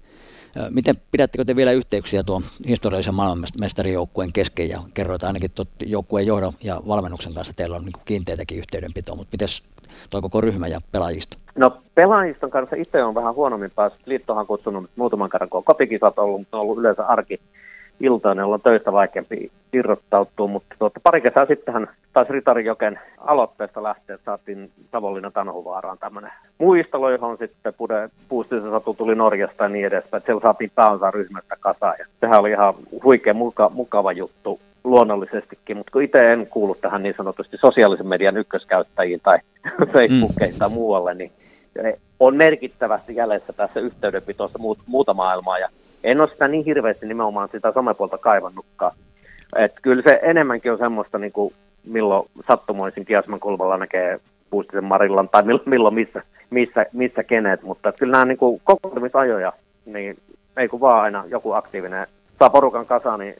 Miten pidättekö te vielä yhteyksiä tuon historiallisen maailmanmestarijoukkueen kesken ja kerroit ainakin joukkueen johdon ja valmennuksen kanssa teillä on niin kiinteitäkin yhteydenpitoa, mutta miten tuo koko ryhmä ja pelaajisto? No pelaajiston kanssa itse on vähän huonommin päässyt. Liittohan kutsunut muutaman kerran, kun on ollut, mutta on ollut yleensä arki iltoinen, jolla on töistä vaikeampi irrottautua, mutta tuota, pari kesää sittenhän taisi Ritarijoken aloitteesta lähteä, että saatiin Savonlinnan Tanhuvaaraan tämmöinen muistalo, johon sitten Pude, Puustisen Satu tuli Norjasta ja niin edespäin, että siellä saatiin pääosa ryhmästä kasaan. Ja sehän oli ihan huikea muka, mukava juttu luonnollisestikin, mutta kun itse en kuulu tähän niin sanotusti sosiaalisen median ykköskäyttäjiin tai Facebookiin tai muualle, niin on merkittävästi jäljessä tässä yhteydenpitossa muuta maailmaa. Ja en ole sitä niin hirveästi nimenomaan sitä somepuolta kaivannutkaan. Et kyllä se enemmänkin on semmoista, niin kuin milloin sattumoisin Kiasman kulmalla näkee Puustisen Marillan tai milloin, missä, missä, missä kenet, mutta kyllä nämä niin kuin kokoontumisajoja, niin ei kun vaan aina joku aktiivinen saa porukan kasaan, niin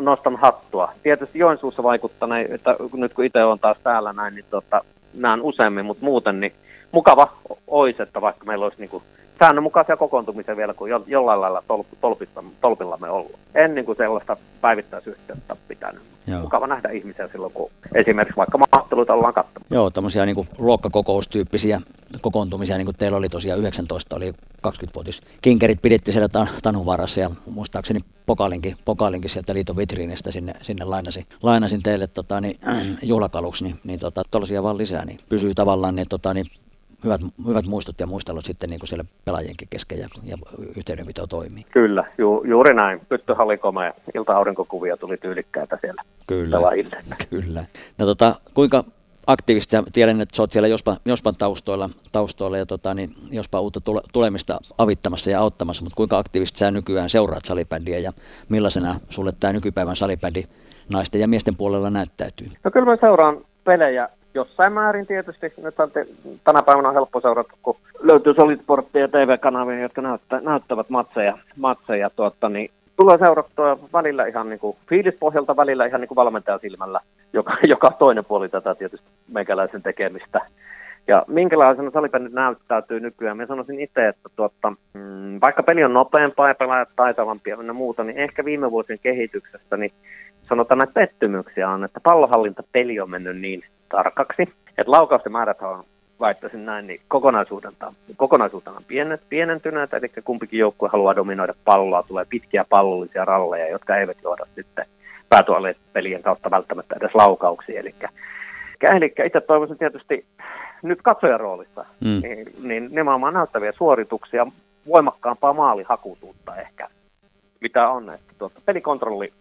nostan hattua. Tietysti Joensuussa vaikuttaa, että nyt kun itse on taas täällä näin, niin tota, näen useammin, mutta muuten niin mukava olisi, että vaikka meillä olisi niin kuin säännönmukaisia kokoontumisia vielä, kun jo, jollain lailla tol, tolpillamme ollut. En niin kuin sellaista päivittäisyhteyttä pitänyt. Joo. Mukava nähdä ihmisiä silloin, kun esimerkiksi vaikka maatteluita ollaan katsomassa. Joo, tämmöisiä niin luokkakokoustyyppisiä kokoontumisia, niin kuin teillä oli tosiaan 19, oli 20-vuotis. Kinkerit piditti siellä tan, Tanhuvarassa ja muistaakseni pokalinkin, pokalinkin sieltä liiton vitriinistä sinne, sinne lainasin, lainasin teille tota, niin, juhlakaluksi, niin, niin tota, tuollaisia vaan lisää, niin pysyy tavallaan niin, tota, niin hyvät, hyvät muistot ja muistelut sitten niin kuin siellä pelaajienkin kesken ja, ja yhteydenpito toimii. Kyllä, ju, juuri näin. Pyttyhalli komea. Ilta-aurinkokuvia tuli tyylikkäitä siellä kyllä, pelaajille. Kyllä. No tota, kuinka aktiivista, tiedän, että olet siellä Jospa, Jospan taustoilla, taustoilla ja tota, niin Jospa uutta tule, tulemista avittamassa ja auttamassa, mutta kuinka aktiivisesti sä nykyään seuraat salibändiä ja millaisena sulle tämä nykypäivän salibändi naisten ja miesten puolella näyttäytyy? No kyllä mä seuraan pelejä jossain määrin tietysti. Nyt on te, tänä päivänä on helppo seurata, kun löytyy Solidsporttia ja TV-kanavia, jotka näyttä, näyttävät matseja. matseja tuotta, niin tulee seurattua välillä ihan niin kuin fiilispohjalta, välillä ihan niin kuin valmentajan silmällä, joka, joka toinen puoli tätä tietysti meikäläisen tekemistä. Ja minkälaisena salibändi näyttäytyy nykyään? Mä sanoisin itse, että tuotta, mm, vaikka peli on nopeampaa ja pelaajat taitavampia ja muuta, niin ehkä viime vuosien kehityksestä, niin sanotaan näitä pettymyksiä on, että pallohallintapeli on mennyt niin tarkaksi. Että laukausten määrät on, väittäisin näin, niin kokonaisuutena, kokonaisuutena pienet, pienentyneet, eli kumpikin joukkue haluaa dominoida palloa, tulee pitkiä pallollisia ralleja, jotka eivät johda sitten pelien kautta välttämättä edes laukauksiin. Eli, eli itse toivoisin tietysti nyt katsojan roolissa, mm. niin, niin nimenomaan näyttäviä suorituksia, voimakkaampaa maalihakutuutta ehkä, mitä on. Että tuota, pelikontrolli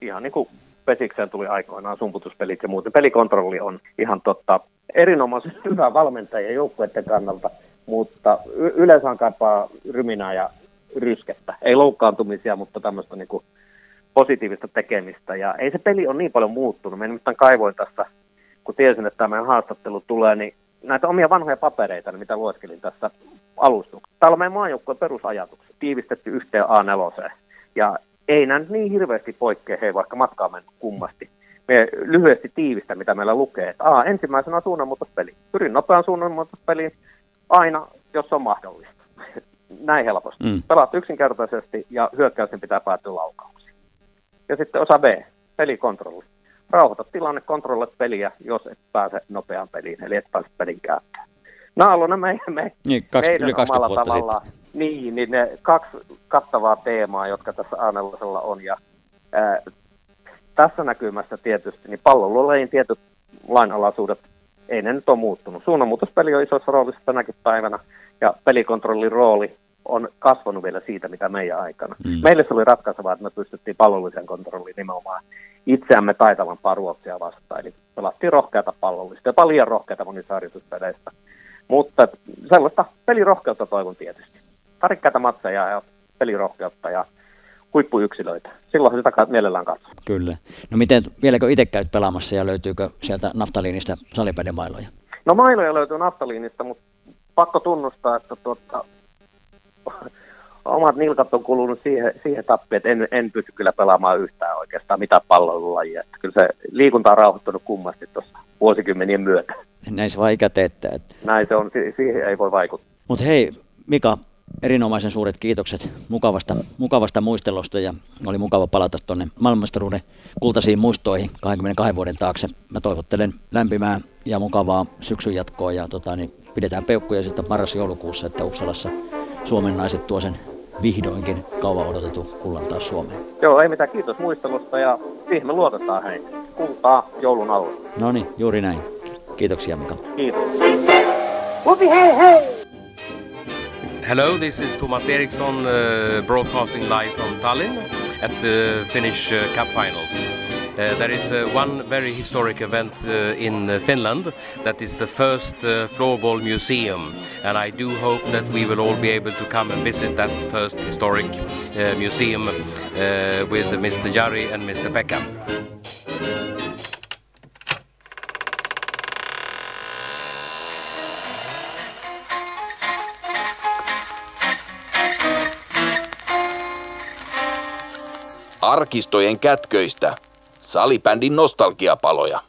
ihan niin kuin Pesikseen tuli aikoinaan sumputuspelit ja muuten. Pelikontrolli on ihan totta erinomaisen hyvä valmentaja joukkueiden kannalta, mutta y- yleensä kaipaa ryminää ja ryskettä. Ei loukkaantumisia, mutta tämmöistä niin kuin positiivista tekemistä. Ja ei se peli ole niin paljon muuttunut. Mä nimittäin kaivoin tästä, kun tiesin, että tämä haastattelu tulee, niin näitä omia vanhoja papereita, mitä lueskelin tässä alustuksessa. Täällä on meidän maajoukkueen perusajatukset tiivistetty yhteen A4. Ja ei nämä niin hirveästi poikkea, hei vaikka matkaa mennyt kummasti. Me lyhyesti tiivistä, mitä meillä lukee, että A, ensimmäisenä suunnanmuutospeli. Pyrin nopean suunnanmuutospeliin aina, jos on mahdollista. Näin helposti. Mm. Pelaat yksinkertaisesti ja hyökkäyksen pitää päätyä laukauksiin. Ja sitten osa B, pelikontrolli. rauhoita tilanne, kontrolle peliä, jos et pääse nopeaan peliin, eli et pääse pelin käyttöön. Nämä me, me, niin, kaksi, meidän yli 20 omalla tavalla, sitten. Niin, niin ne kaksi kattavaa teemaa, jotka tässä Aanellasella on. Ja, ää, tässä näkymässä tietysti niin pallonluolajien tietyt lainalaisuudet, ei ne nyt ole muuttunut. Suunnanmuutospeli on isossa roolissa tänäkin päivänä, ja pelikontrollin rooli on kasvanut vielä siitä, mitä meidän aikana. Mm. Meille se oli ratkaisevaa, että me pystyttiin pallollisen kontrolliin nimenomaan itseämme taitavampaa ruotsia vastaan. Eli pelattiin rohkeata pallollista, jopa liian rohkeata monissa harjoituspeleistä. Mutta sellaista pelirohkeutta toivon tietysti. Tarikkaita matseja ja pelirohkeutta ja huippuyksilöitä. Silloin sitä mielellään katsoa. Kyllä. No miten, vieläkö itse käyt pelaamassa ja löytyykö sieltä naftaliinista mailoja? No mailoja löytyy naftaliinista, mutta pakko tunnustaa, että tuota, omat nilkat on kulunut siihen, siihen tappiin, että en, en pysty kyllä pelaamaan yhtään oikeastaan mitä pallolajia. Kyllä se liikunta on rauhoittunut kummasti tuossa vuosikymmenien myötä. Näin se vaan ikä teettää. Että... Näin se on, siihen ei voi vaikuttaa. Mutta hei, Mika, erinomaisen suuret kiitokset mukavasta, mukavasta muistelosta ja oli mukava palata tuonne maailmanmestaruuden kultaisiin muistoihin 22 vuoden taakse. Mä toivottelen lämpimää ja mukavaa syksyn jatkoa ja tota, niin pidetään peukkuja sitten marras-joulukuussa, että Uppsalassa Suomen naiset tuo sen vihdoinkin kauan odotettu kullan taas Suomeen. Joo, ei mitään. Kiitos muistelusta ja siihen me luotetaan hei. Kultaa joulun alla. No niin, juuri näin. Kiitoksia Mika. Kiitos. Upi, hei hei! Hello, this is Thomas Eriksson uh, broadcasting live from Tallinn at the Finnish uh, Cup Finals. Uh, there is uh, one very historic event uh, in Finland that is the first floorball museum, and I do hope that we will all be able to come and visit that first historic museum with Mr. Jari and Mr. Pekka. Arkistojen kätköistä salibändin nostalgiapaloja.